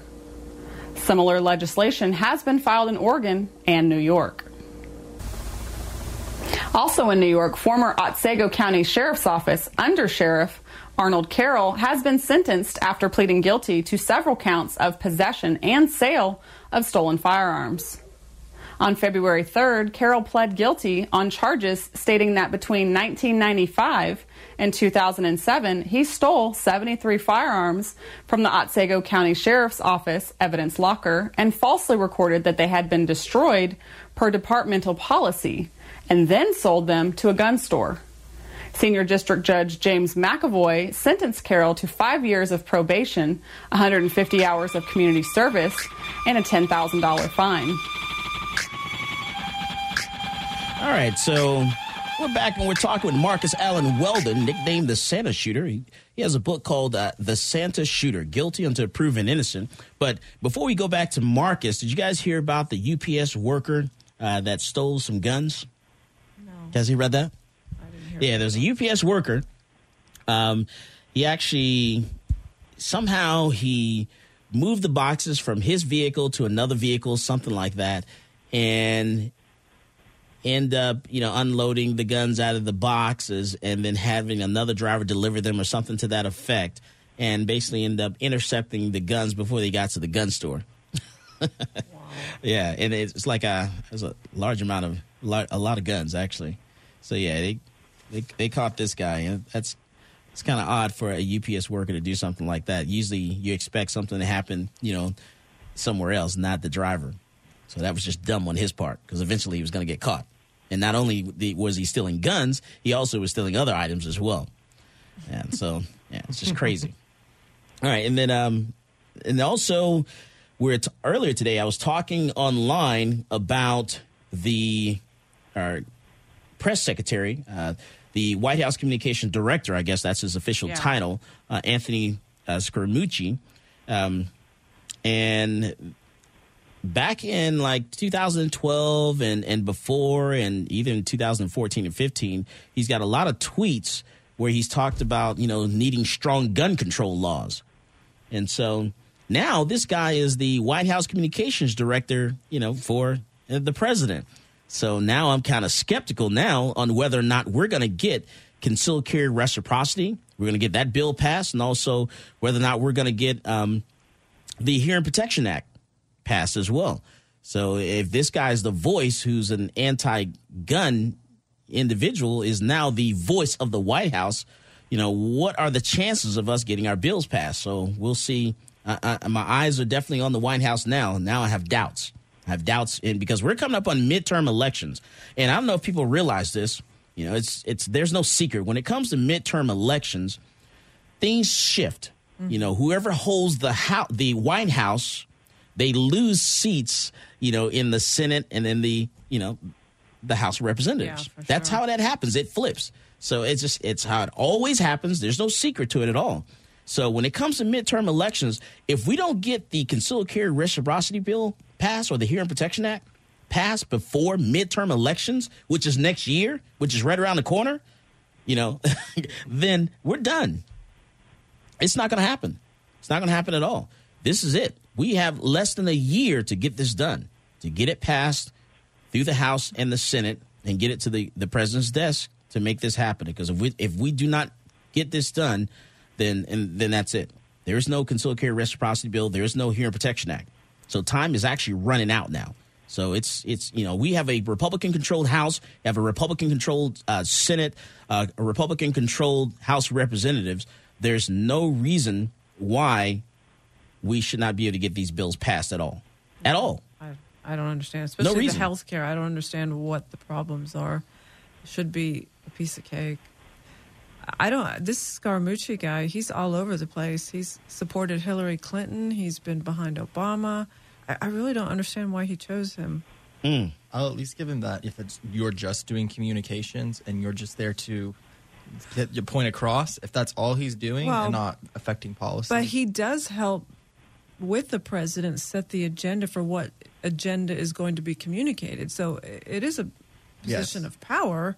Similar legislation has been filed in Oregon and New York. Also in New York, former Otsego County Sheriff's Office Under Sheriff Arnold Carroll has been sentenced after pleading guilty to several counts of possession and sale of stolen firearms. On February 3rd, Carroll pled guilty on charges stating that between 1995 and 2007, he stole 73 firearms from the Otsego County Sheriff's Office evidence locker and falsely recorded that they had been destroyed per departmental policy and then sold them to a gun store. Senior District Judge James McAvoy sentenced Carroll to five years of probation, 150 hours of community service, and a $10,000 fine. All right, so we're back and we're talking with Marcus Allen Weldon, nicknamed the Santa Shooter. He, he has a book called uh, The Santa Shooter Guilty Until Proven Innocent. But before we go back to Marcus, did you guys hear about the UPS worker uh, that stole some guns? Has he read that? yeah, there's a UPS worker. Um, he actually somehow he moved the boxes from his vehicle to another vehicle, something like that, and end up, you know, unloading the guns out of the boxes and then having another driver deliver them or something to that effect, and basically end up intercepting the guns before they got to the gun store. wow. Yeah, and it's like a there's a large amount of a lot of guns actually. So yeah, they they, they caught this guy, and that's it's kind of odd for a UPS worker to do something like that. Usually, you expect something to happen, you know, somewhere else, not the driver. So that was just dumb on his part because eventually he was going to get caught. And not only was he stealing guns, he also was stealing other items as well. And so, yeah, it's just crazy. All right, and then um, and also we're t- earlier today. I was talking online about the our press secretary, uh, the White House communication director. I guess that's his official yeah. title, uh, Anthony uh, Scaramucci, um, and back in like 2012 and, and before, and even 2014 and 15, he's got a lot of tweets where he's talked about, you know, needing strong gun control laws. And so now this guy is the White House communications director, you know, for the president. So now I'm kind of skeptical now on whether or not we're going to get concealed carry reciprocity. We're going to get that bill passed, and also whether or not we're going to get um, the Hearing Protection Act passed as well. So if this guy's the voice who's an anti-gun individual is now the voice of the White House, you know, what are the chances of us getting our bills passed? So we'll see. I, I, my eyes are definitely on the White House now. Now I have doubts. I have doubts in because we're coming up on midterm elections, and I don't know if people realize this. You know, it's it's there's no secret when it comes to midterm elections, things shift. Mm-hmm. You know, whoever holds the house, the White House they lose seats, you know, in the Senate and in the, you know, the House of Representatives. Yeah, That's how that happens. It flips. So it's just it's how it always happens. There's no secret to it at all. So when it comes to midterm elections, if we don't get the concealed carry reciprocity bill passed or the Hearing Protection Act passed before midterm elections, which is next year, which is right around the corner, you know, then we're done. It's not going to happen. It's not going to happen at all. This is it we have less than a year to get this done, to get it passed through the House and the Senate and get it to the, the president's desk to make this happen. Because if we if we do not get this done, then and then that's it. There is no concealed carry reciprocity bill. There is no Hearing Protection Act. So time is actually running out now. So it's it's you know we have a Republican controlled House, have a Republican controlled uh, Senate, uh, a Republican controlled House of Representatives. There's no reason why we should not be able to get these bills passed at all. At all. I, I don't understand. Especially no reason. the health care. I don't understand what the problems are. It should be a piece of cake. I don't. This Scaramucci guy, he's all over the place. He's supported Hillary Clinton. He's been behind Obama. I, I really don't understand why he chose him. Hmm. I'll at least give him that if it's you're just doing communications and you're just there to get your point across. If that's all he's doing Well, and not affecting policy, But he does help with the president set the agenda for what agenda is going to be communicated. So it is a position Yes. of power.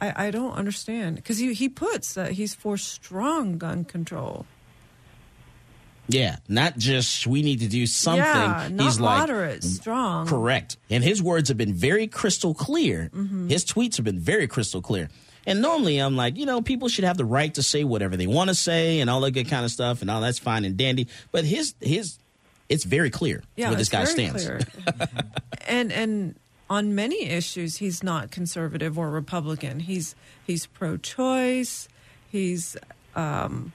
I, I don't understand because he he puts that he's for strong gun control. Yeah, not just we need to do something. Yeah, not He's like moderate, strong. correct, and his words have been very crystal clear. Mhm. His tweets have been very crystal clear. And normally I'm like, you know, people should have the right to say whatever they want to say and all that good kind of stuff, and all that's fine and dandy. But his his, it's very clear Yeah, where this it's guy very stands. clear. and and on many issues, he's not conservative or Republican. He's he's pro-choice. He's, um,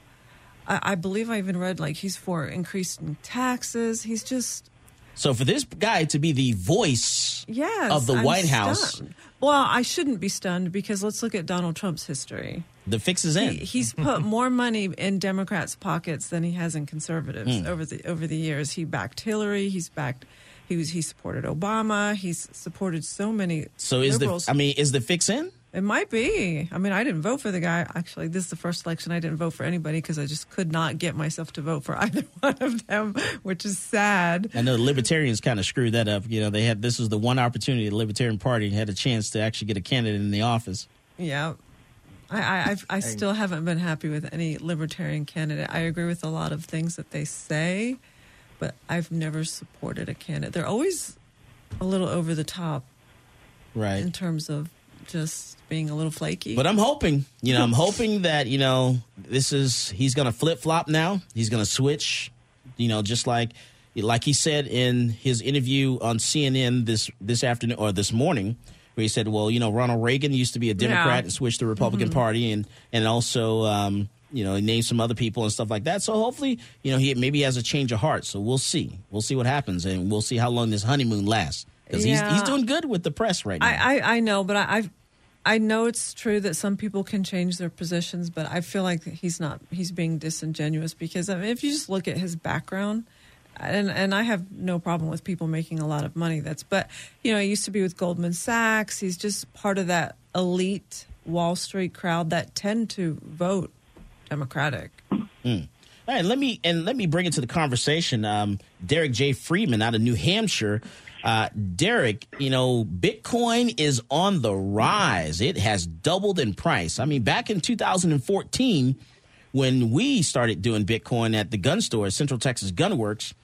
I, I believe I even read like he's for increasing taxes. He's just So for this guy to be the voice yes of the I'm White House, stunned. Well, I shouldn't be stunned because let's look at Donald Trump's history. the fix is in. He, he's put more money in Democrats' pockets than he has in conservatives Hmm. over the over the years. He backed Hillary. He's backed. He was. He supported Obama. He's supported so many. so is liberals. the I mean, is the fix in? It might be. I mean, I didn't vote for the guy. Actually, this is the first election I didn't vote for anybody because I just could not get myself to vote for either one of them, which is sad. I know the libertarians kind of screwed that up. You know, they had this was the one opportunity the Libertarian Party had a chance to actually get a candidate in the office. Yeah. I, I, I've, I still haven't been happy with any libertarian candidate. I agree with a lot of things that they say, but I've never supported a candidate. They're always a little over the top Right. in terms of just being a little flaky. But I'm hoping, you know, I'm hoping that, you know, this is he's going to flip flop now. He's going to switch, you know, just like like he said in his interview on CNN this this afternoon or this morning where he said, well, you know, Ronald Reagan used to be a Democrat Yeah. and switched to the Republican Mhm. Party and and also um you know, he named some other people and stuff like that. So hopefully, you know, he maybe he has a change of heart. So we'll see. We'll see what happens, and we'll see how long this honeymoon lasts. Because he's he's doing good with the press right now. I, I, I know, but I, I've, I know it's true that some people can change their positions, but I feel like he's not. He's being disingenuous because I mean, if you just look at his background, and and I have no problem with people making a lot of money. That's but you know he used to be with Goldman Sachs. He's just part of that elite Wall Street crowd that tend to vote Democratic. Mm. All right, let me and let me bring it to the conversation. Um, Derek J. Freeman out of New Hampshire. Uh, Derek, you know, Bitcoin is on the rise. It has doubled in price. I mean, back in 2014, when we started doing Bitcoin at the gun store, Central Texas Gun Works,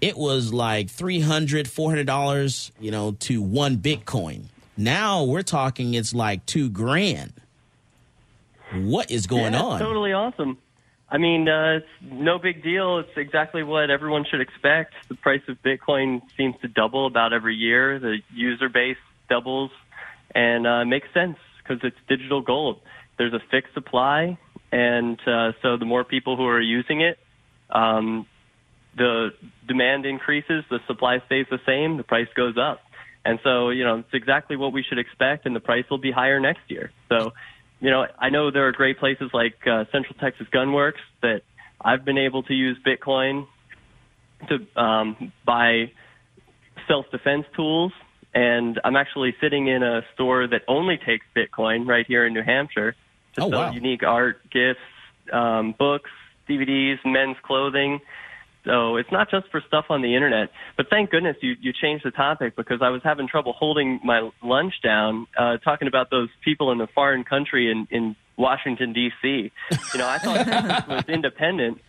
it was like $300, $400, you know, to one Bitcoin. Now we're talking it's like two grand. What is going yeah, on? Totally awesome. I mean, uh, it's no big deal. It's exactly what everyone should expect. The price of Bitcoin seems to double about every year. The user base doubles, and uh, makes sense because it's digital gold. There's a fixed supply, and uh, so the more people who are using it, um, the demand increases, the supply stays the same, the price goes up. And so, you know, it's exactly what we should expect, and the price will be higher next year. So, you know, I know there are great places like uh, Central Texas Gunworks that I've been able to use Bitcoin to um, buy self-defense tools, and I'm actually sitting in a store that only takes Bitcoin right here in New Hampshire to Oh, sell wow. unique art, gifts, um, books, DVDs, men's clothing. So it's not just for stuff on the internet. But thank goodness you, you changed the topic because I was having trouble holding my lunch down, uh, talking about those people in a foreign country in, in Washington D.C. You know, I thought Texas was independent.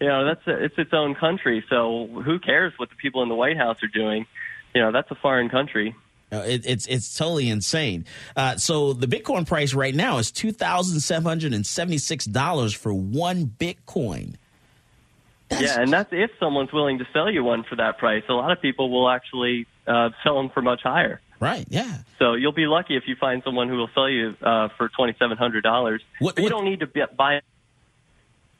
You know, that's a, it's its own country. So who cares what the people in the White House are doing? You know, that's a foreign country. It, it's it's totally insane. Uh, so the Bitcoin price right now is two thousand seven hundred and seventy six dollars for one Bitcoin. Yeah, and that's if someone's willing to sell you one for that price. A lot of people will actually uh, sell them for much higher. Right. Yeah. So you'll be lucky if you find someone who will sell you uh, for twenty seven hundred dollars. You don't need to be, buy.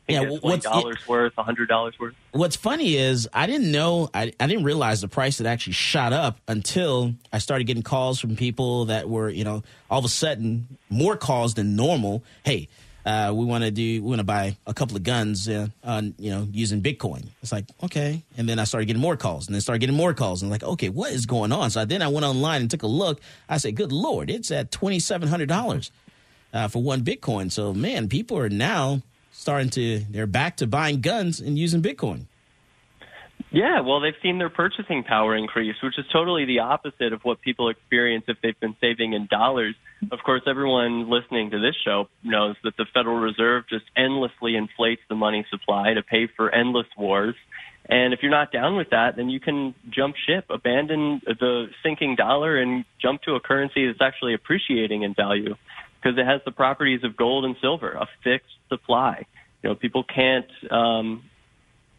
Yeah, Yeah, wh- twenty what's- dollars worth, a hundred dollars worth. What's funny is I didn't know I, I didn't realize the price had actually shot up until I started getting calls from people that were you know all of a sudden more calls than normal. Hey, uh, we want to do we want to buy a couple of guns uh, on you know using bitcoin. It's like okay. And then i started getting more calls and then started getting more calls and like okay what is going on? So then i went online and took a look. I said good lord it's at $2700 uh, for one bitcoin. So man people are now starting to they're back to buying guns and using bitcoin Yeah, well, they've seen their purchasing power increase, which is totally the opposite of what people experience if they've been saving in dollars. Of course, everyone listening to this show knows that the Federal Reserve just endlessly inflates the money supply to pay for endless wars. And if you're not down with that, then you can jump ship, abandon the sinking dollar, and jump to a currency that's actually appreciating in value because it has the properties of gold and silver, a fixed supply. You know, people can't um,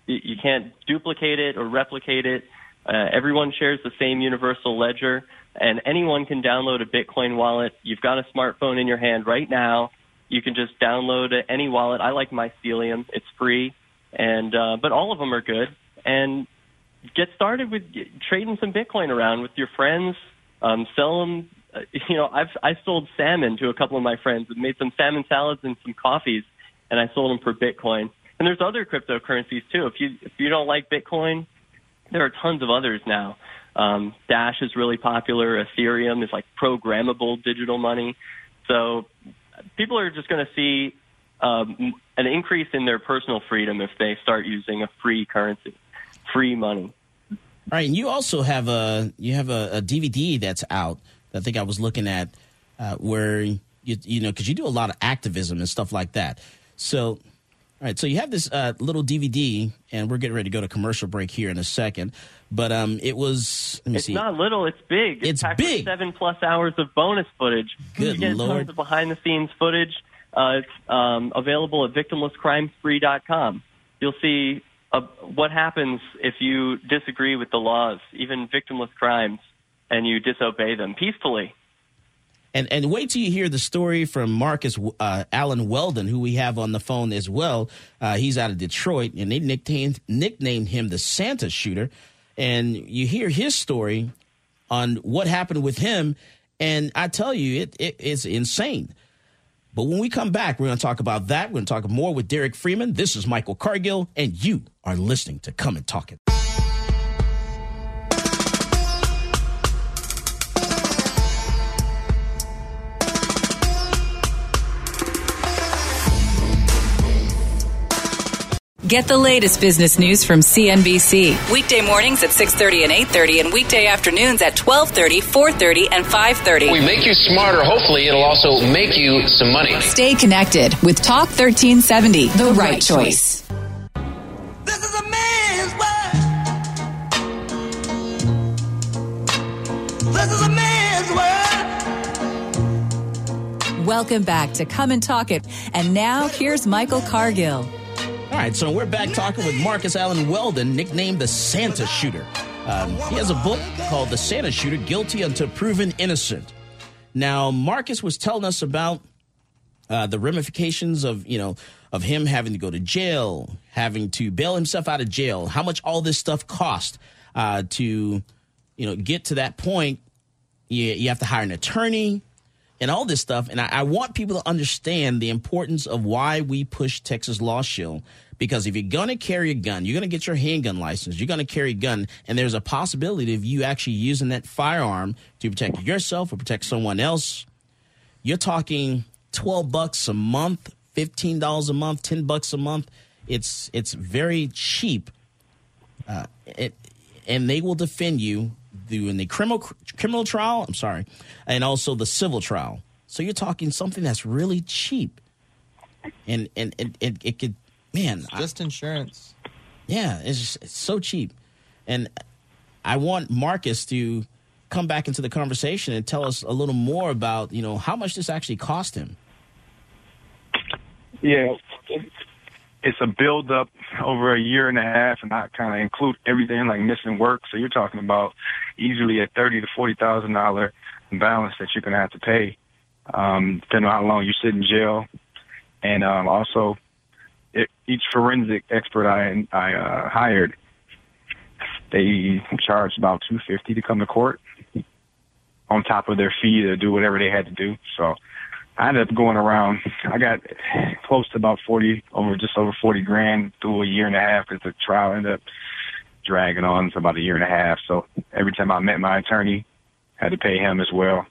you can't duplicate it or replicate it. Uh, everyone shares the same universal ledger, and anyone can download a Bitcoin wallet. You've got a smartphone in your hand right now. You can just download any wallet. I like Mycelium; it's free, and uh, but all of them are good. And get started with trading some Bitcoin around with your friends. Um, sell them. Uh, you know, I've I sold salmon to a couple of my friends. and made some salmon salads and some coffees, and I sold them for Bitcoin. And there's other cryptocurrencies too. If you if you don't like Bitcoin, there are tons of others now. Um, Dash is really popular. Ethereum is like programmable digital money. So people are just going to see um, an increase in their personal freedom if they start using a free currency, free money. All right, and you also have a you have a, a DVD that's out. I think I was looking at uh, where you you know because you do a lot of activism and stuff like that. So all right, so you have this uh, little DVD, and we're getting ready to go to commercial break here in a second. But um, it was let me see It's see. not little; it's big. It's packed big. Seven plus hours of bonus footage. Good you get Lord. tons of behind the scenes footage. Uh, it's um, available at victimlesscrimesfree.com. You'll see uh, what happens if you disagree with the laws, even victimless crimes, and you disobey them peacefully. And and wait till you hear the story from Marcus uh, Allen Weldon, who we have on the phone as well. Uh, he's out of Detroit, and they nicknamed nicknamed him the Santa Shooter. And you hear his story on what happened with him, and I tell you, it, it it's insane. But when we come back, we're going to talk about that. We're going to talk more with Derek Freeman. This is Michael Cargill, and you are listening to Come and Talk It. Get the latest business news from CNBC. Weekday mornings at 6:30 and 8:30 and weekday afternoons at 12:30, 4:30 and 5:30. We make you smarter. Hopefully, it'll also make you some money. Stay connected with Talk 1370, the, right choice. This is a man's world. Welcome back to Come and Talk It. And now here's Michael Cargill. All right, so we're back talking with Marcus Allen Weldon, nicknamed the Santa Shooter. Um, he has a book called The Santa Shooter Guilty Until Proven Innocent. Now, Marcus was telling us about uh, the ramifications of, you know, of him having to go to jail, having to bail himself out of jail, how much all this stuff cost uh, to, you know, get to that point. You, you have to hire an attorney and all this stuff. And I, I want people to understand the importance of why we push Texas Law Shield. Because if you're going to carry a gun, you're going to get your handgun license, you're going to carry a gun, and there's a possibility of you actually using that firearm to protect yourself or protect someone else. You're talking 12 bucks a month, $15 a month, 10 bucks a month. It's it's very cheap. Uh, it, and they will defend you doing the criminal criminal trial. I'm sorry, and also the civil trial. So you're talking something that's really cheap, and and it it, it could man just insurance. Yeah, it's just it's so cheap, and I want Marcus to come back into the conversation and tell us a little more about you know how much this actually cost him. Yeah, it's a build up over a year and a half, and I kind of include everything like missing work. So you're talking about easily a thirty to forty thousand dollar balance that you're gonna have to pay, um, depending on how long you sit in jail, and um, also it, each forensic expert I I uh, hired, they charged about two fifty to come to court, on top of their fee to do whatever they had to do. So I ended up going around. I got close to about forty, over just over forty grand through a year and a half because the trial ended up dragging on for about a year and a half. So every time I met my attorney, I had to pay him as well.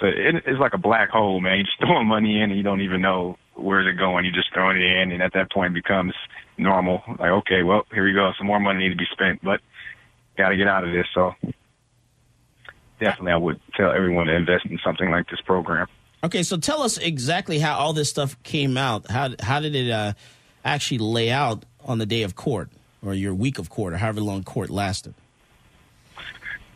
So it, it's like a black hole, man. You just throwing money in and you don't even know where's it going. You're just throwing it in, and at that point it becomes normal. Like, okay, well, here we go. Some more money need to be spent, but got to get out of this. So definitely, I would tell everyone to invest in something like this program. Okay, so tell us exactly how all this stuff came out. How how did it uh, actually lay out on the day of court, or your week of court, or however long court lasted?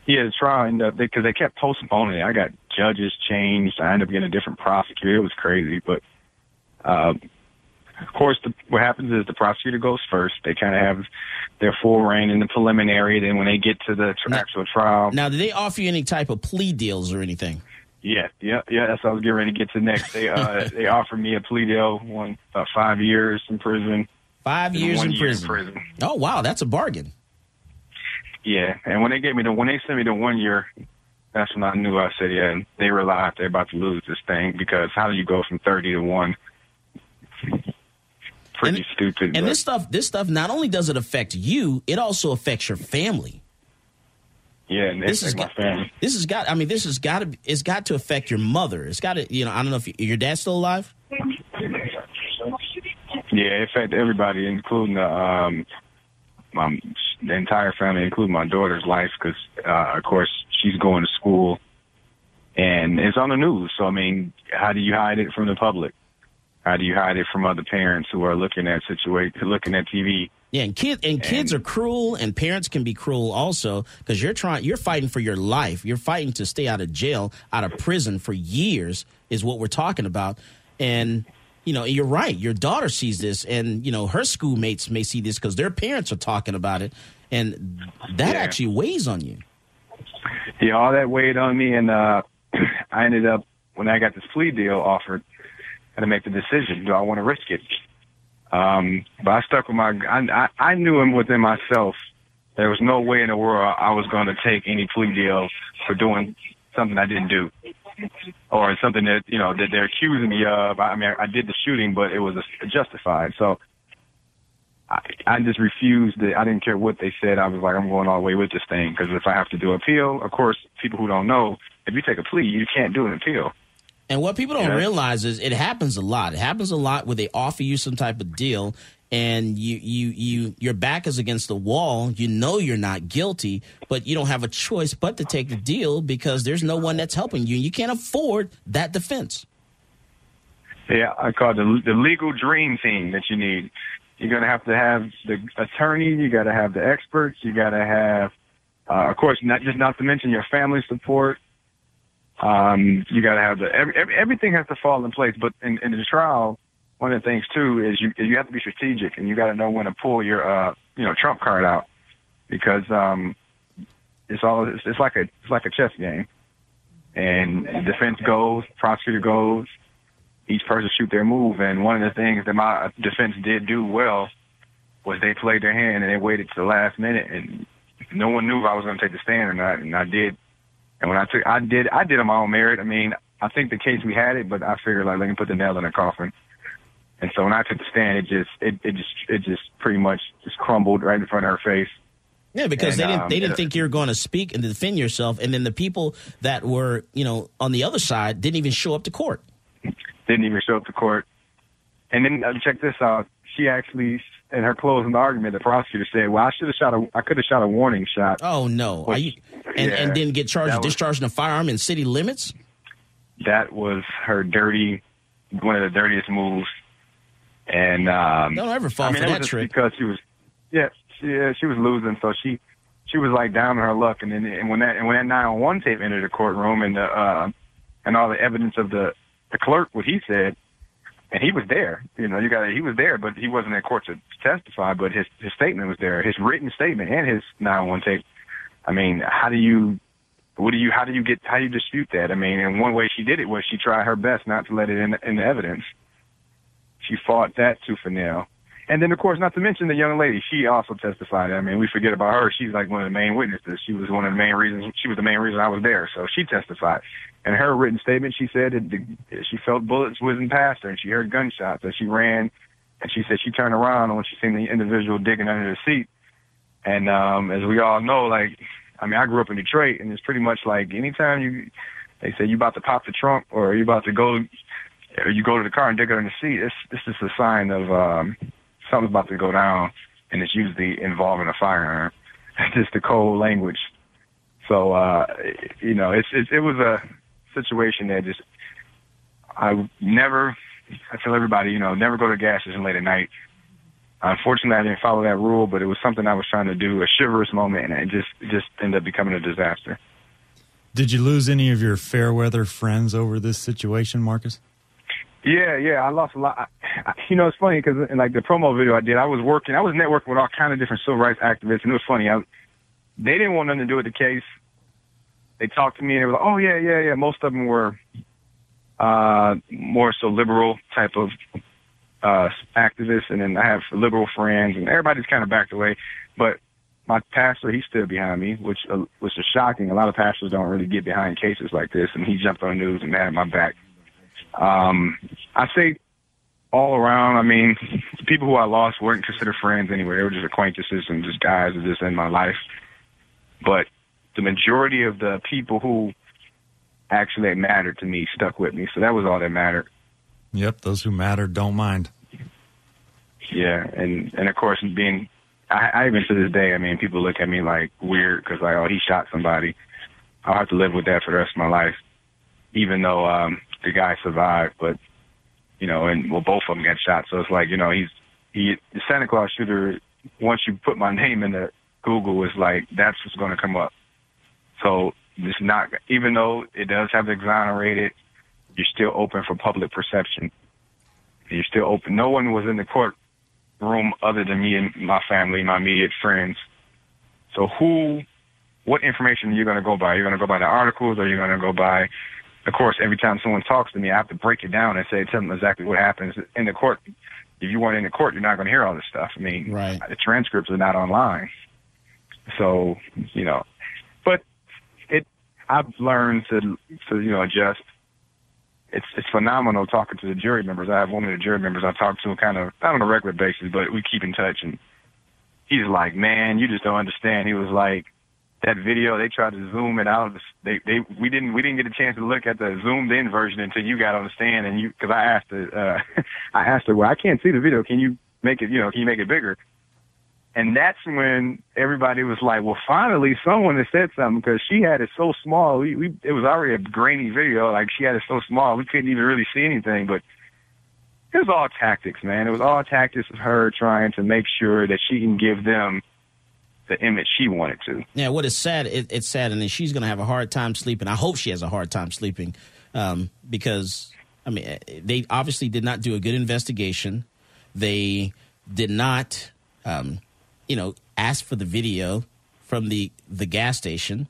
Yeah, the trial ended up because they kept postponing it. I got judges changed. I ended up getting a different prosecutor. It was crazy, but uh, of course, the, what happens is the prosecutor goes first. They kind of have their full reign in the preliminary. Then when they get to the tr- actual trial, Now, did they offer you any type of plea deals or anything? Yeah, yeah, yeah. That's what I was getting ready to get to next. They uh, they offered me a plea deal, one about five years in prison, Five years in year prison. in prison. Oh wow, that's a bargain. Yeah, and when they gave me the when they sent me the one year, that's when I knew I said, yeah, they realized they're about to lose this thing because how do you go from thirty to one? Pretty stupid. And but- this stuff, this stuff, not only does it affect you, it also affects your family. Yeah, and This is got- family. This has got. I mean, this has got to. It's got to affect your mother. It's got to. You know, I don't know if you, your dad's still alive. Yeah, it affected everybody, including the um, my the entire family, including my daughter's life, because uh, of course she's going to school, and it's on the news. So I mean, how do you hide it from the public? How do you hide it from other parents who are looking at situation, looking at TV? Yeah, and kid and kids are cruel, and parents can be cruel also because you're trying. You're fighting for your life. You're fighting to stay out of jail, out of prison for years. Is what we're talking about, and. You know, you're right. Your daughter sees this, and you know her schoolmates may see this because their parents are talking about it, and that Yeah. actually weighs on you. Yeah, all that weighed on me, and uh, I ended up when I got this plea deal offered, I had to make the decision: do I want to risk it? Um, but I stuck with my. I, I, I knew him within myself. There was no way in the world I was going to take any plea deal for doing something I didn't do, or something that you know that they're accusing me of. I mean, I did the shooting, but it was justified. So I, I just refused it. I didn't care what they said. I was like, I'm going all the way with this thing because if I have to do appeal, of course, people who don't know, if you take a plea, you can't do an appeal. And what people don't Yeah. realize is it happens a lot. It happens a lot where they offer you some type of deal and you you you your back is against the wall. You know you're not guilty, but you don't have a choice but to take the deal because there's no one that's helping you. You can't afford that defense. Yeah, I call it the, the legal dream team that you need. You're going to have to have the attorney. You got to have the experts. You got to have, uh, of course, not just not to mention your family support. Um, you got to have the every, every, everything has to fall in place. But in, in the trial, one of the things too is you you have to be strategic and you got to know when to pull your uh you know trump card out because um it's all it's, it's like a it's like a chess game and defense goes, prosecutor goes, each person shoot their move. And one of the things that my defense did do well was they played their hand and they waited to the last minute, and no one knew if I was going to take the stand or not, and I did. And when I took, I did, I did on my own merit. I mean, I think the case we had it, but I figured like let me put the nail in the coffin. And so when I took the stand, it just, it, it just, it just pretty much just crumbled right in front of her face. Yeah, because And, they didn't um, they didn't it- think you were going to speak and defend yourself, and then the people that were you know on the other side didn't even show up to court. didn't even show up to court. And then uh, check this out. She actually, in her closing argument, the prosecutor said, "Well, I should have shot a, I could have shot a warning shot." Oh no! Are you and, Yeah, and didn't get charged with discharging a firearm in city limits? That was her dirty, one of the dirtiest moves. And um, Don't ever fall I mean, for that trick. because she was, yeah, she, yeah, she was losing, so she she was like down on her luck. And then and when that and when that nine on one tape entered the courtroom and the uh, and all the evidence of the the clerk, what he said, and he was there. You know, you got he was there, but he wasn't in court to testify. But his his statement was there, his written statement and his nine one tape. I mean, how do you? What do you? How do you get? How do you dispute that? I mean, and one way she did it was she tried her best not to let it in in the evidence. She fought that tooth and nail, and then of course, not to mention the young lady, she also testified. I mean, we forget about her. She's like one of the main witnesses. She was one of the main reasons. She was the main reason I was there. So she testified. In her written statement, she said that she felt bullets whizzing past her and she heard gunshots. And she ran, and she said she turned around and when she seen the individual digging under the seat. And um, as we all know, like I mean, I grew up in Detroit, and it's pretty much like anytime you they say you about to pop the trunk or you about to go or you go to the car and dig under the seat, it's this is a sign of um something's about to go down and it's usually involving a firearm. Just the cold language. So uh you know, it's, it's it was a situation that just I never I tell everybody, you know, never go to gas station late at night. Unfortunately, I didn't follow that rule, but it was something I was trying to do, a chivalrous moment, and it just just ended up becoming a disaster. Did you lose any of your fair weather friends over this situation, Marcus? Yeah, yeah, I lost a lot. I, you know, it's funny because in like the promo video I did, I was working, I was networking with all kind of different civil rights activists, and it was funny. I, they didn't want nothing to do with the case. They talked to me and they were like, "Oh yeah, yeah, yeah." Most of them were uh more so liberal type of uh activists, and then I have liberal friends, and everybody's kind of backed away. But my pastor, he stood behind me, which uh, which is shocking. A lot of pastors don't really get behind cases like this, and he jumped on the news and had my back. Um, I say all around, I mean, the people who I lost weren't considered friends anyway. They were just acquaintances and just guys that just in my life. But the majority of the people who actually mattered to me stuck with me. So that was all that mattered. Yep, those who matter don't mind. Yeah, and and of course being, I, I even to this day, I mean, people look at me like weird because like, oh, he shot somebody. I'll have to live with that for the rest of my life, even though um the guy survived. But you know, and well, both of them got shot. So it's like you know, he's he the Santa Claus shooter. Once you put my name into Google, it's like that's what's going to come up. So it's not, even though it does have exonerated, you're still open for public perception. You're still open. No one was in the courtroom other than me and my family, my immediate friends. So who, what information are you going to go by? You're going to go by the articles, or you're going to go by? Of course, every time someone talks to me, I have to break it down and say, tell them exactly what happens in the court. If you weren't in the court, you're not going to hear all this stuff. I mean, right. the transcripts are not online. So, you know, but it, I've learned to, to, you know, adjust. It's, it's phenomenal talking to the jury members. I have one of the jury members I talk to kind of, not on a regular basis, but we keep in touch and he's like, man, you just don't understand. He was like, that video, they tried to zoom it out. They, they, we didn't, we didn't get a chance to look at the zoomed in version until you got on the stand and you, cause I asked her, uh, I asked her, well, I can't see the video. Can you make it, you know, can you make it bigger? And that's when everybody was like, well, finally someone has said something because she had it so small. We, we, it was already a grainy video. Like she had it so small. We couldn't even really see anything, but it was all tactics, man. It was all tactics of her trying to make sure that she can give them the image she wanted to. Yeah, what is sad, it, it's sad, and then she's going to have a hard time sleeping. I hope she has a hard time sleeping um, because, I mean, they obviously did not do a good investigation. They did not, um, you know, ask for the video from the, the gas station.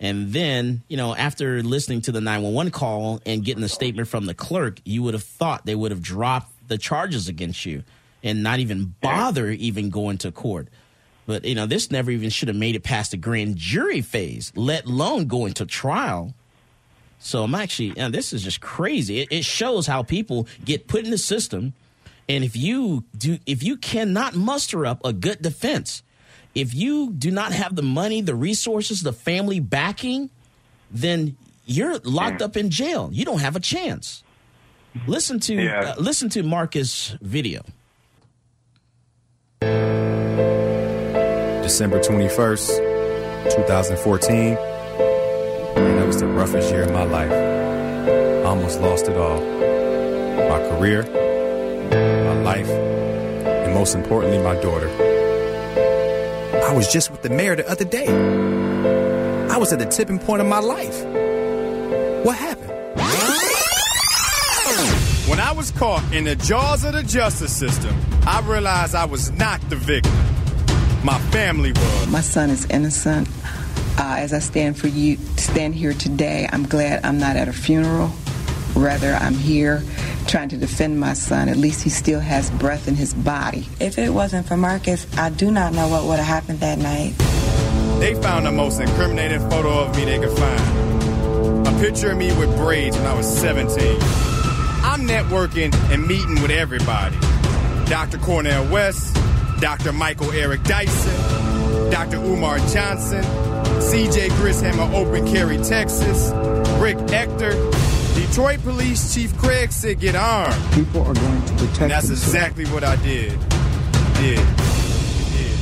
And then, you know, after listening to the 911 call and getting a statement from the clerk, you would have thought they would have dropped the charges against you and not even bother even going to court. But you know, this never even should have made it past the grand jury phase, let alone going to trial. So I'm actually, you know, this is just crazy. It, it shows how people get put in the system, and if you do, if you cannot muster up a good defense, if you do not have the money, the resources, the family backing, then you're locked up in jail. You don't have a chance. Listen to Yeah. uh, listen to Marcus' video. December 21st, 2014. And that was the roughest year of my life. I almost lost it all. My career, my life, and most importantly, my daughter. I was just with the mayor the other day. I was at the tipping point of my life. What happened? When I was caught in the jaws of the justice system, I realized I was not the victim. My family was. My son is innocent. Uh, as I stand for you, stand here today, I'm glad I'm not at a funeral. Rather, I'm here trying to defend my son. At least he still has breath in his body. If it wasn't for Marcus, I do not know what would have happened that night. They found the most incriminating photo of me they could find. A picture of me with braids when I was 17. I'm networking and meeting with everybody. Dr. Cornel West, Dr. Michael Eric Dyson, Dr. Umar Johnson, CJ Grisham of Open Carry, Texas, Rick Ector, Detroit Police Chief Craig said get armed. People are going to protect And that's exactly what I did. did. Did.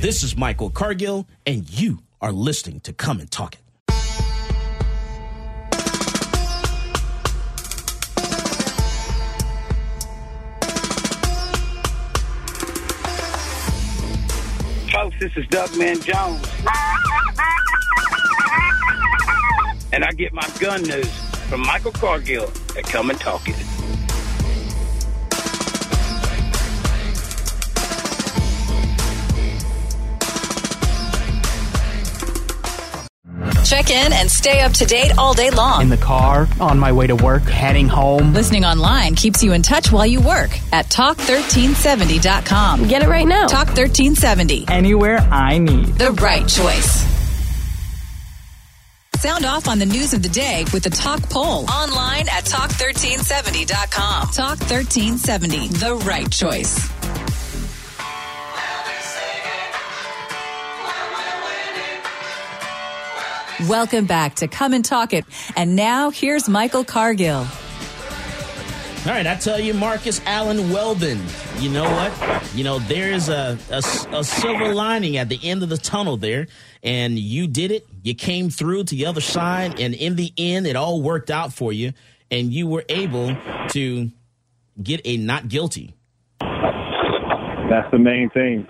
This is Michael Cargill, and you are listening to Come and Talk It. This is Doug Man Jones. And I get my gun news from Michael Cargill at Come and Talk It. Check in and stay up to date all day long. In the car, on my way to work, heading home. Listening online keeps you in touch while you work at talk1370.com. Get it right now. Talk 1370. Anywhere I need. The right choice. Sound off on the news of the day with the Talk poll online at talk1370.com. Talk 1370, the right choice. Welcome back to Come and Talk It. And now here's Michael Cargill. All right, I tell you, Marcus Allen Weldon, you know what? You know, there is a, a, a silver lining at the end of the tunnel there, and you did it. You came through to the other side, and in the end, it all worked out for you, and you were able to get a not guilty. That's the main thing.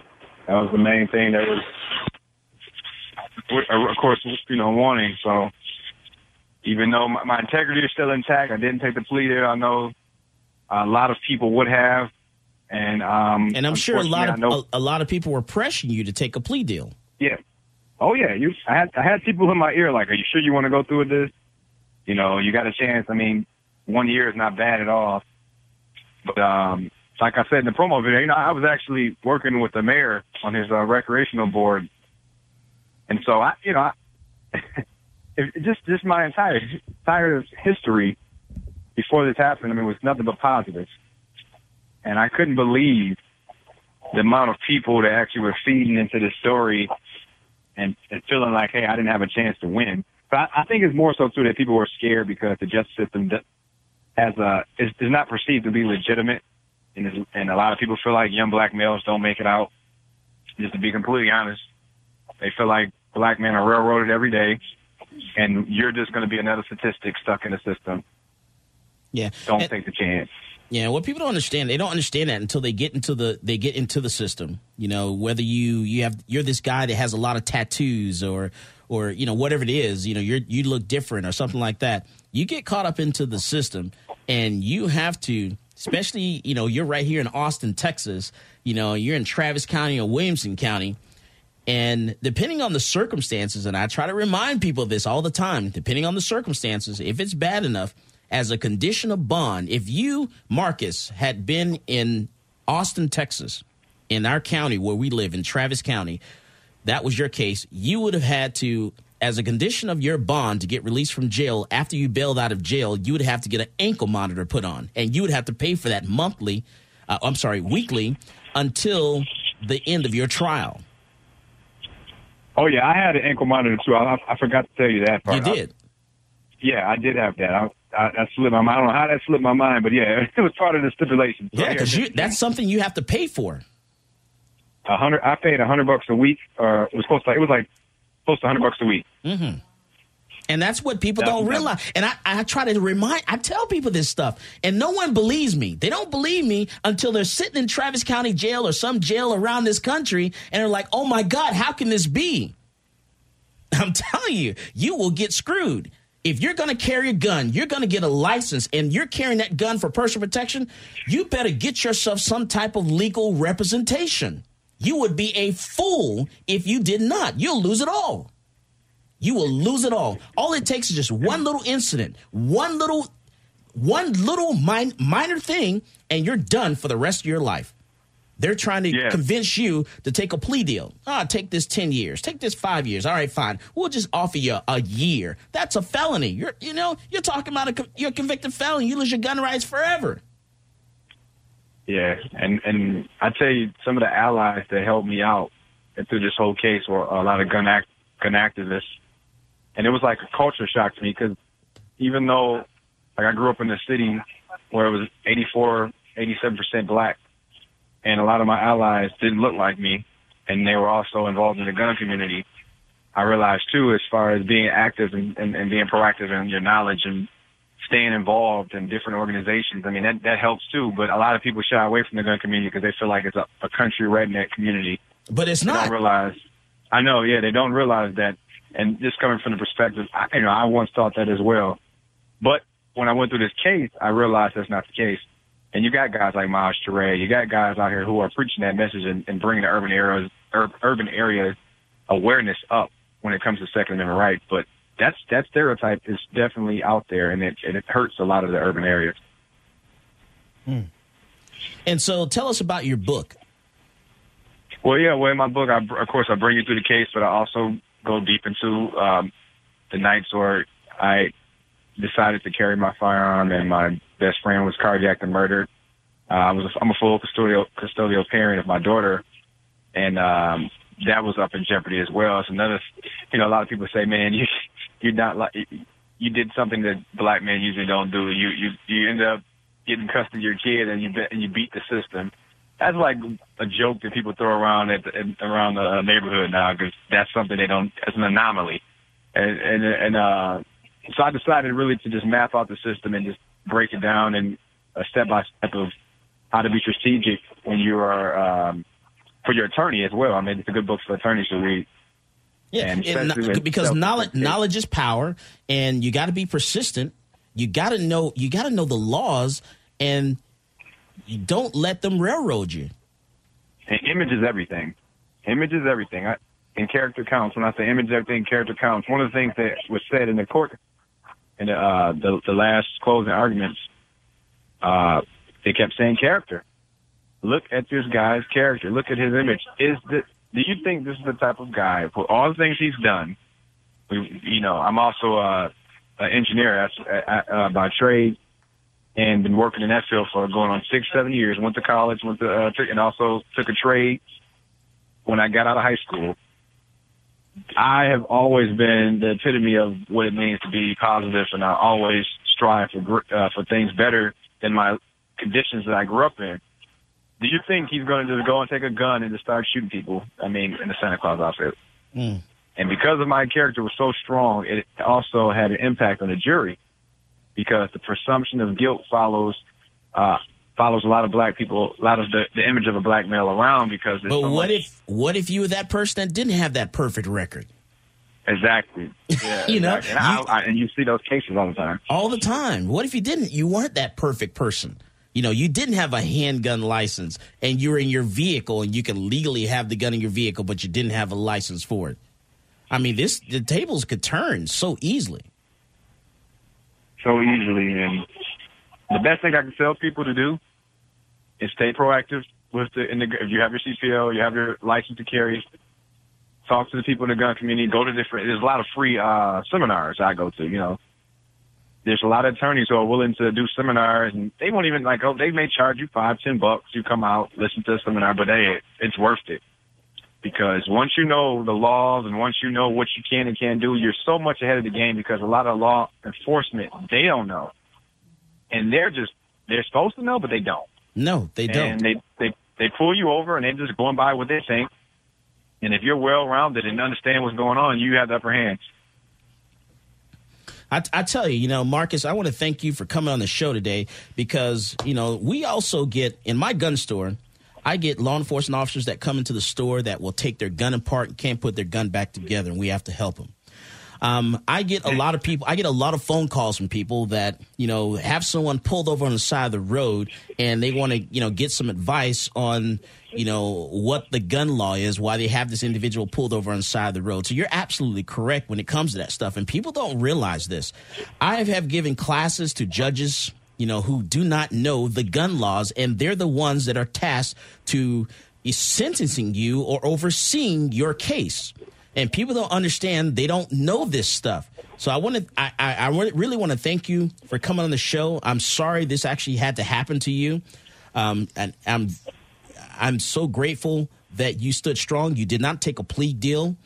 That was the main thing that was, of course, you know, wanting. So even though my, my integrity is still intact, I didn't take the plea there. I know a lot of people would have, and um, And I'm sure a lot of a, a lot of people were pressuring you to take a plea deal. Yeah. Oh yeah. You. I had I had people in my ear like, "Are you sure you want to go through with this? You know, you got a chance. I mean, one year is not bad at all. But um, like I said in the promo video, you know, I was actually working with the mayor on his uh, recreational board, and so I, you know, I, just just my entire entire history before this happened, I mean, was nothing but positive. And I couldn't believe the amount of people that actually were feeding into the story and, and feeling like, hey, I didn't have a chance to win. But I, I think it's more so too that people were scared because the justice system has a is, is not perceived to be legitimate, and, is, and a lot of people feel like young black males don't make it out. Just to be completely honest, they feel like black men are railroaded every day, and you're just going to be another statistic stuck in the system. Yeah. Don't take the chance. Yeah, what people don't understand, they don't understand that until they get into the they get into the system. You know, whether you you have you're this guy that has a lot of tattoos or or you know whatever it is, you know, you you look different or something like that. You get caught up into the system and you have to especially, you know, you're right here in Austin, Texas, you know, you're in Travis County or Williamson County. And depending on the circumstances, and I try to remind people of this all the time, depending on the circumstances, if it's bad enough, as a condition of bond, if you, Marcus, had been in Austin, Texas, in our county where we live, in Travis County, that was your case, you would have had to, as a condition of your bond to get released from jail after you bailed out of jail, you would have to get an ankle monitor put on. And you would have to pay for that monthly, uh, I'm sorry, weekly, until the end of your trial. Oh yeah, I had an ankle monitor too. I, I forgot to tell you that part. You did. yeah, I did have that. I, I, I slipped my mind. I don't know how that slipped my mind, but yeah, it was part of the stipulation. So, Yeah, because that's something you have to pay for. a hundred. I paid a hundred bucks a week. Or it was close to. It was like close to a hundred bucks a week. Mm-hmm. And that's what people don't realize. And I, I try to remind, I tell people this stuff, and no one believes me. They don't believe me until they're sitting in Travis County jail or some jail around this country, and they're like, oh my God, how can this be? I'm telling you, you will get screwed. If you're going to carry a gun, you're going to get a license, and you're carrying that gun for personal protection, you better get yourself some type of legal representation. You would be a fool if you did not. You'll lose it all. You will lose it all. All it takes is just one little incident, one little one little min- minor thing, and you're done for the rest of your life. They're trying to Yeah. convince you to take a plea deal. Ah, take this ten years, take this five years. All right, fine. We'll just offer you a year. That's a felony. You're, you know, you're talking about a you're a convicted felon. You lose your gun rights forever. Yeah, and and I tell you, some of the allies that helped me out through this whole case were a lot of gun act gun activists, and it was like a culture shock to me because even though like I grew up in a city where it was 84, 87 percent black, and a lot of my allies didn't look like me, and they were also involved in the gun community. I realized too, as far as being active and, and, and being proactive in your knowledge and staying involved in different organizations. I mean, that, that helps too, but a lot of people shy away from the gun community because they feel like it's a, a country redneck community. But it's They not. don't realize, I know, yeah, they don't realize that. And just coming from the perspective, I, you know, I once thought that as well. But when I went through this case, I realized that's not the case. And you got guys like Maj Toure, you got guys out here who are preaching that message and, and bringing the urban areas, ur- urban areas awareness up when it comes to Second Amendment rights. But that's that stereotype is definitely out there, and it and it hurts a lot of the urban areas. Hmm. And so, tell us about your book. Well, yeah. Well, in my book, I, of course, I bring you through the case, but I also go deep into um, the nights where I decided to carry my firearm, and my best friend was carjacked and murdered. Uh, I was a, I'm a full custodial custodial parent of my daughter, and um, that was up in jeopardy as well. It's another, you know, a lot of people say, man, you you're not like you did something that black men usually don't do. You you you end up getting custody of your kid, and you be, and you beat the system. That's like a joke that people throw around at, at around the neighborhood now because that's something they don't. It's an anomaly, and and and uh, so I decided really to just map out the system and just break it down and a step by step of how to be strategic when you are um, for your attorney as well. I mean, it's a good book for attorneys to read. Yeah, And and especially kno- with because knowledge knowledge is power, and you got to be persistent. You got to know you got to know the laws, and you don't let them railroad you. And image is everything. Image is everything. I, and character counts. When I say image is everything, character counts. One of the things that was said in the court, in the, uh, the, the last closing arguments, uh, they kept saying character. Look at this guy's character. Look at his image. Is this, do you think this is the type of guy, for all the things he's done, we, you know, I'm also uh, an engineer uh, uh, by trade and been working in that field for going on six, seven years. Went to college, went to, uh, and also took a trade when I got out of high school. I have always been the epitome of what it means to be positive, and I always strive for uh, for things better than my conditions that I grew up in. Do you think he's going to just go and take a gun and just start shooting people? I mean, in the Santa Claus outfit. And because of my character was so strong, it also had an impact on the jury because the presumption of guilt follows uh, follows a lot of black people, a lot of the, the image of a black male around because But so what much- if what if you were that person that didn't have that perfect record? exactly yeah, You know, exactly. and, I, I, and you see those cases all the time. All the time. What if you didn't? You weren't that perfect person. You know, you didn't have a handgun license and you were in your vehicle and you can legally have the gun in your vehicle, but you didn't have a license for it. I mean, this the tables could turn so easily. So easily. And the best thing I can tell people to do is stay proactive with the, in the if you have your CPL, you have your license to carry, talk to the people in the gun community, go to different, there's a lot of free, uh, seminars I go to, you know. There's a lot of attorneys who are willing to do seminars and they won't even like, oh, they may charge you five, ten bucks. You come out, listen to a seminar, but they, it's worth it because once you know the laws and once you know what you can and can't do, you're so much ahead of the game because a lot of law enforcement, they don't know. And they're just, they're supposed to know, but they don't. No, they don't. And they, they, they pull you over and they're just going by what they think. And if you're well rounded and understand what's going on, you have the upper hand. I, I tell you, you know, Marcus, I want to thank you for coming on the show today because, you know, we also get in my gun store, I get law enforcement officers that come into the store that will take their gun apart and can't put their gun back together, and we have to help them. Um, I get a lot of people. I get a lot of phone calls from people that you know have someone pulled over on the side of the road, and they want to you know get some advice on you know what the gun law is, why they have this individual pulled over on the side of the road. So you're absolutely correct when it comes to that stuff, and people don't realize this. I have given classes to judges you know, who do not know the gun laws, and they're the ones that are tasked to sentencing you or overseeing your case. And people don't understand; they don't know this stuff. So I want to, I, I, I really want to thank you for coming on the show. I'm sorry this actually had to happen to you, um, and I'm, I'm so grateful that you stood strong. You did not take a plea deal.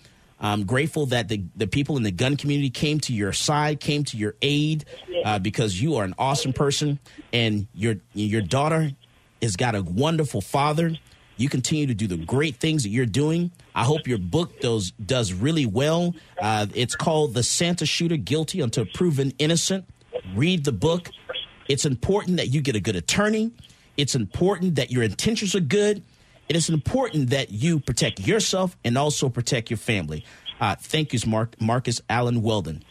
I'm grateful that the, the people in the gun community came to your side, came to your aid, uh, because you are an awesome person, and your your daughter has got a wonderful father. You continue to do the great things that you're doing. I hope your book does does really well. Uh, it's called "The Santa Shooter: Guilty Until Proven Innocent." Read the book. It's important that you get a good attorney. It's important that your intentions are good it is important that you protect yourself and also protect your family. Uh, thank you, Mark, Marcus Allen Weldon.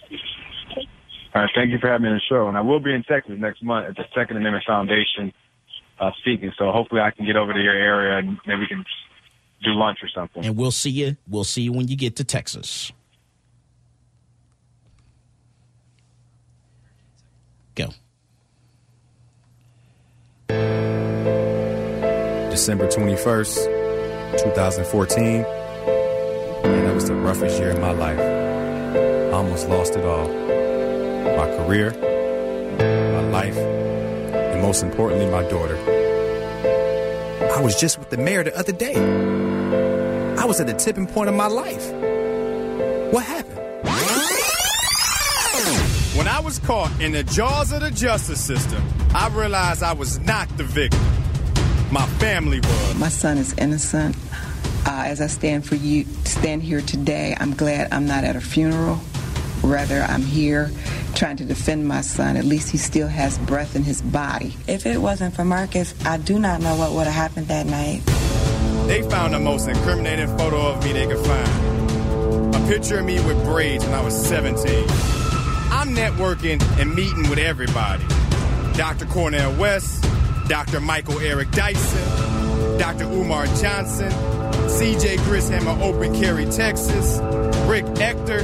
All right, thank you for having me on the show. And I will be in Texas next month at the Second Amendment Foundation uh, speaking. So hopefully I can get over to your area and maybe we can do lunch or something. And we'll see you. We'll see you when you get to Texas. Go. December 21st, 2014. And that was the roughest year of my life. I almost lost it all. My career, my life, and most importantly, my daughter. I was just with the mayor the other day. I was at the tipping point of my life. What happened? When I was caught in the jaws of the justice system, I realized I was not the victim my family was. My son is innocent. Uh, as I stand for you, stand here today, I'm glad I'm not at a funeral. Rather, I'm here trying to defend my son. At least he still has breath in his body. If it wasn't for Marcus, I do not know what would have happened that night. They found the most incriminating photo of me they could find. A picture of me with braids when I was 17. I'm networking and meeting with everybody. Dr. Cornel West, Dr. Michael Eric Dyson, Dr. Umar Johnson, CJ Grisham of Open Carry Texas, Rick Ector,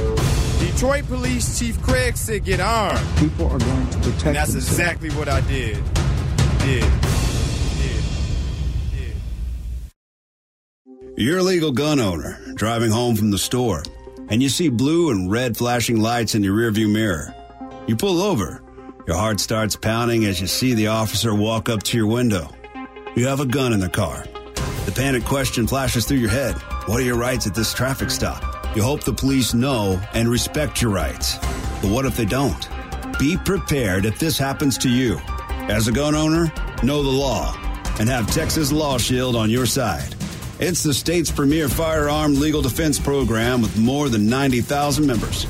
Detroit Police Chief Craig said get armed. People are going to protect and That's themselves. exactly what I did. Did. Did. Did. You're a legal gun owner driving home from the store, and you see blue and red flashing lights in your rearview mirror. You pull over your heart starts pounding as you see the officer walk up to your window. You have a gun in the car. The panic question flashes through your head What are your rights at this traffic stop? You hope the police know and respect your rights. But what if they don't? Be prepared if this happens to you. As a gun owner, know the law and have Texas Law Shield on your side. It's the state's premier firearm legal defense program with more than 90,000 members.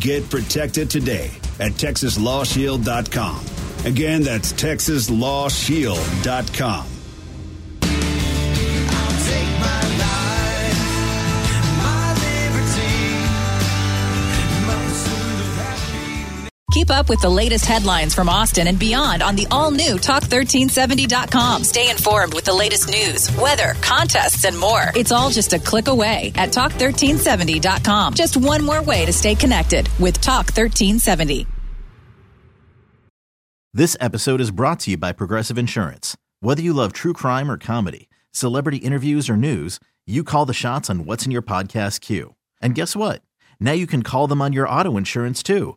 Get protected today at texaslawshield.com. Again, that's texaslawshield.com. Keep up with the latest headlines from Austin and beyond on the all new Talk1370.com. Stay informed with the latest news, weather, contests, and more. It's all just a click away at Talk1370.com. Just one more way to stay connected with Talk1370. This episode is brought to you by Progressive Insurance. Whether you love true crime or comedy, celebrity interviews or news, you call the shots on what's in your podcast queue. And guess what? Now you can call them on your auto insurance too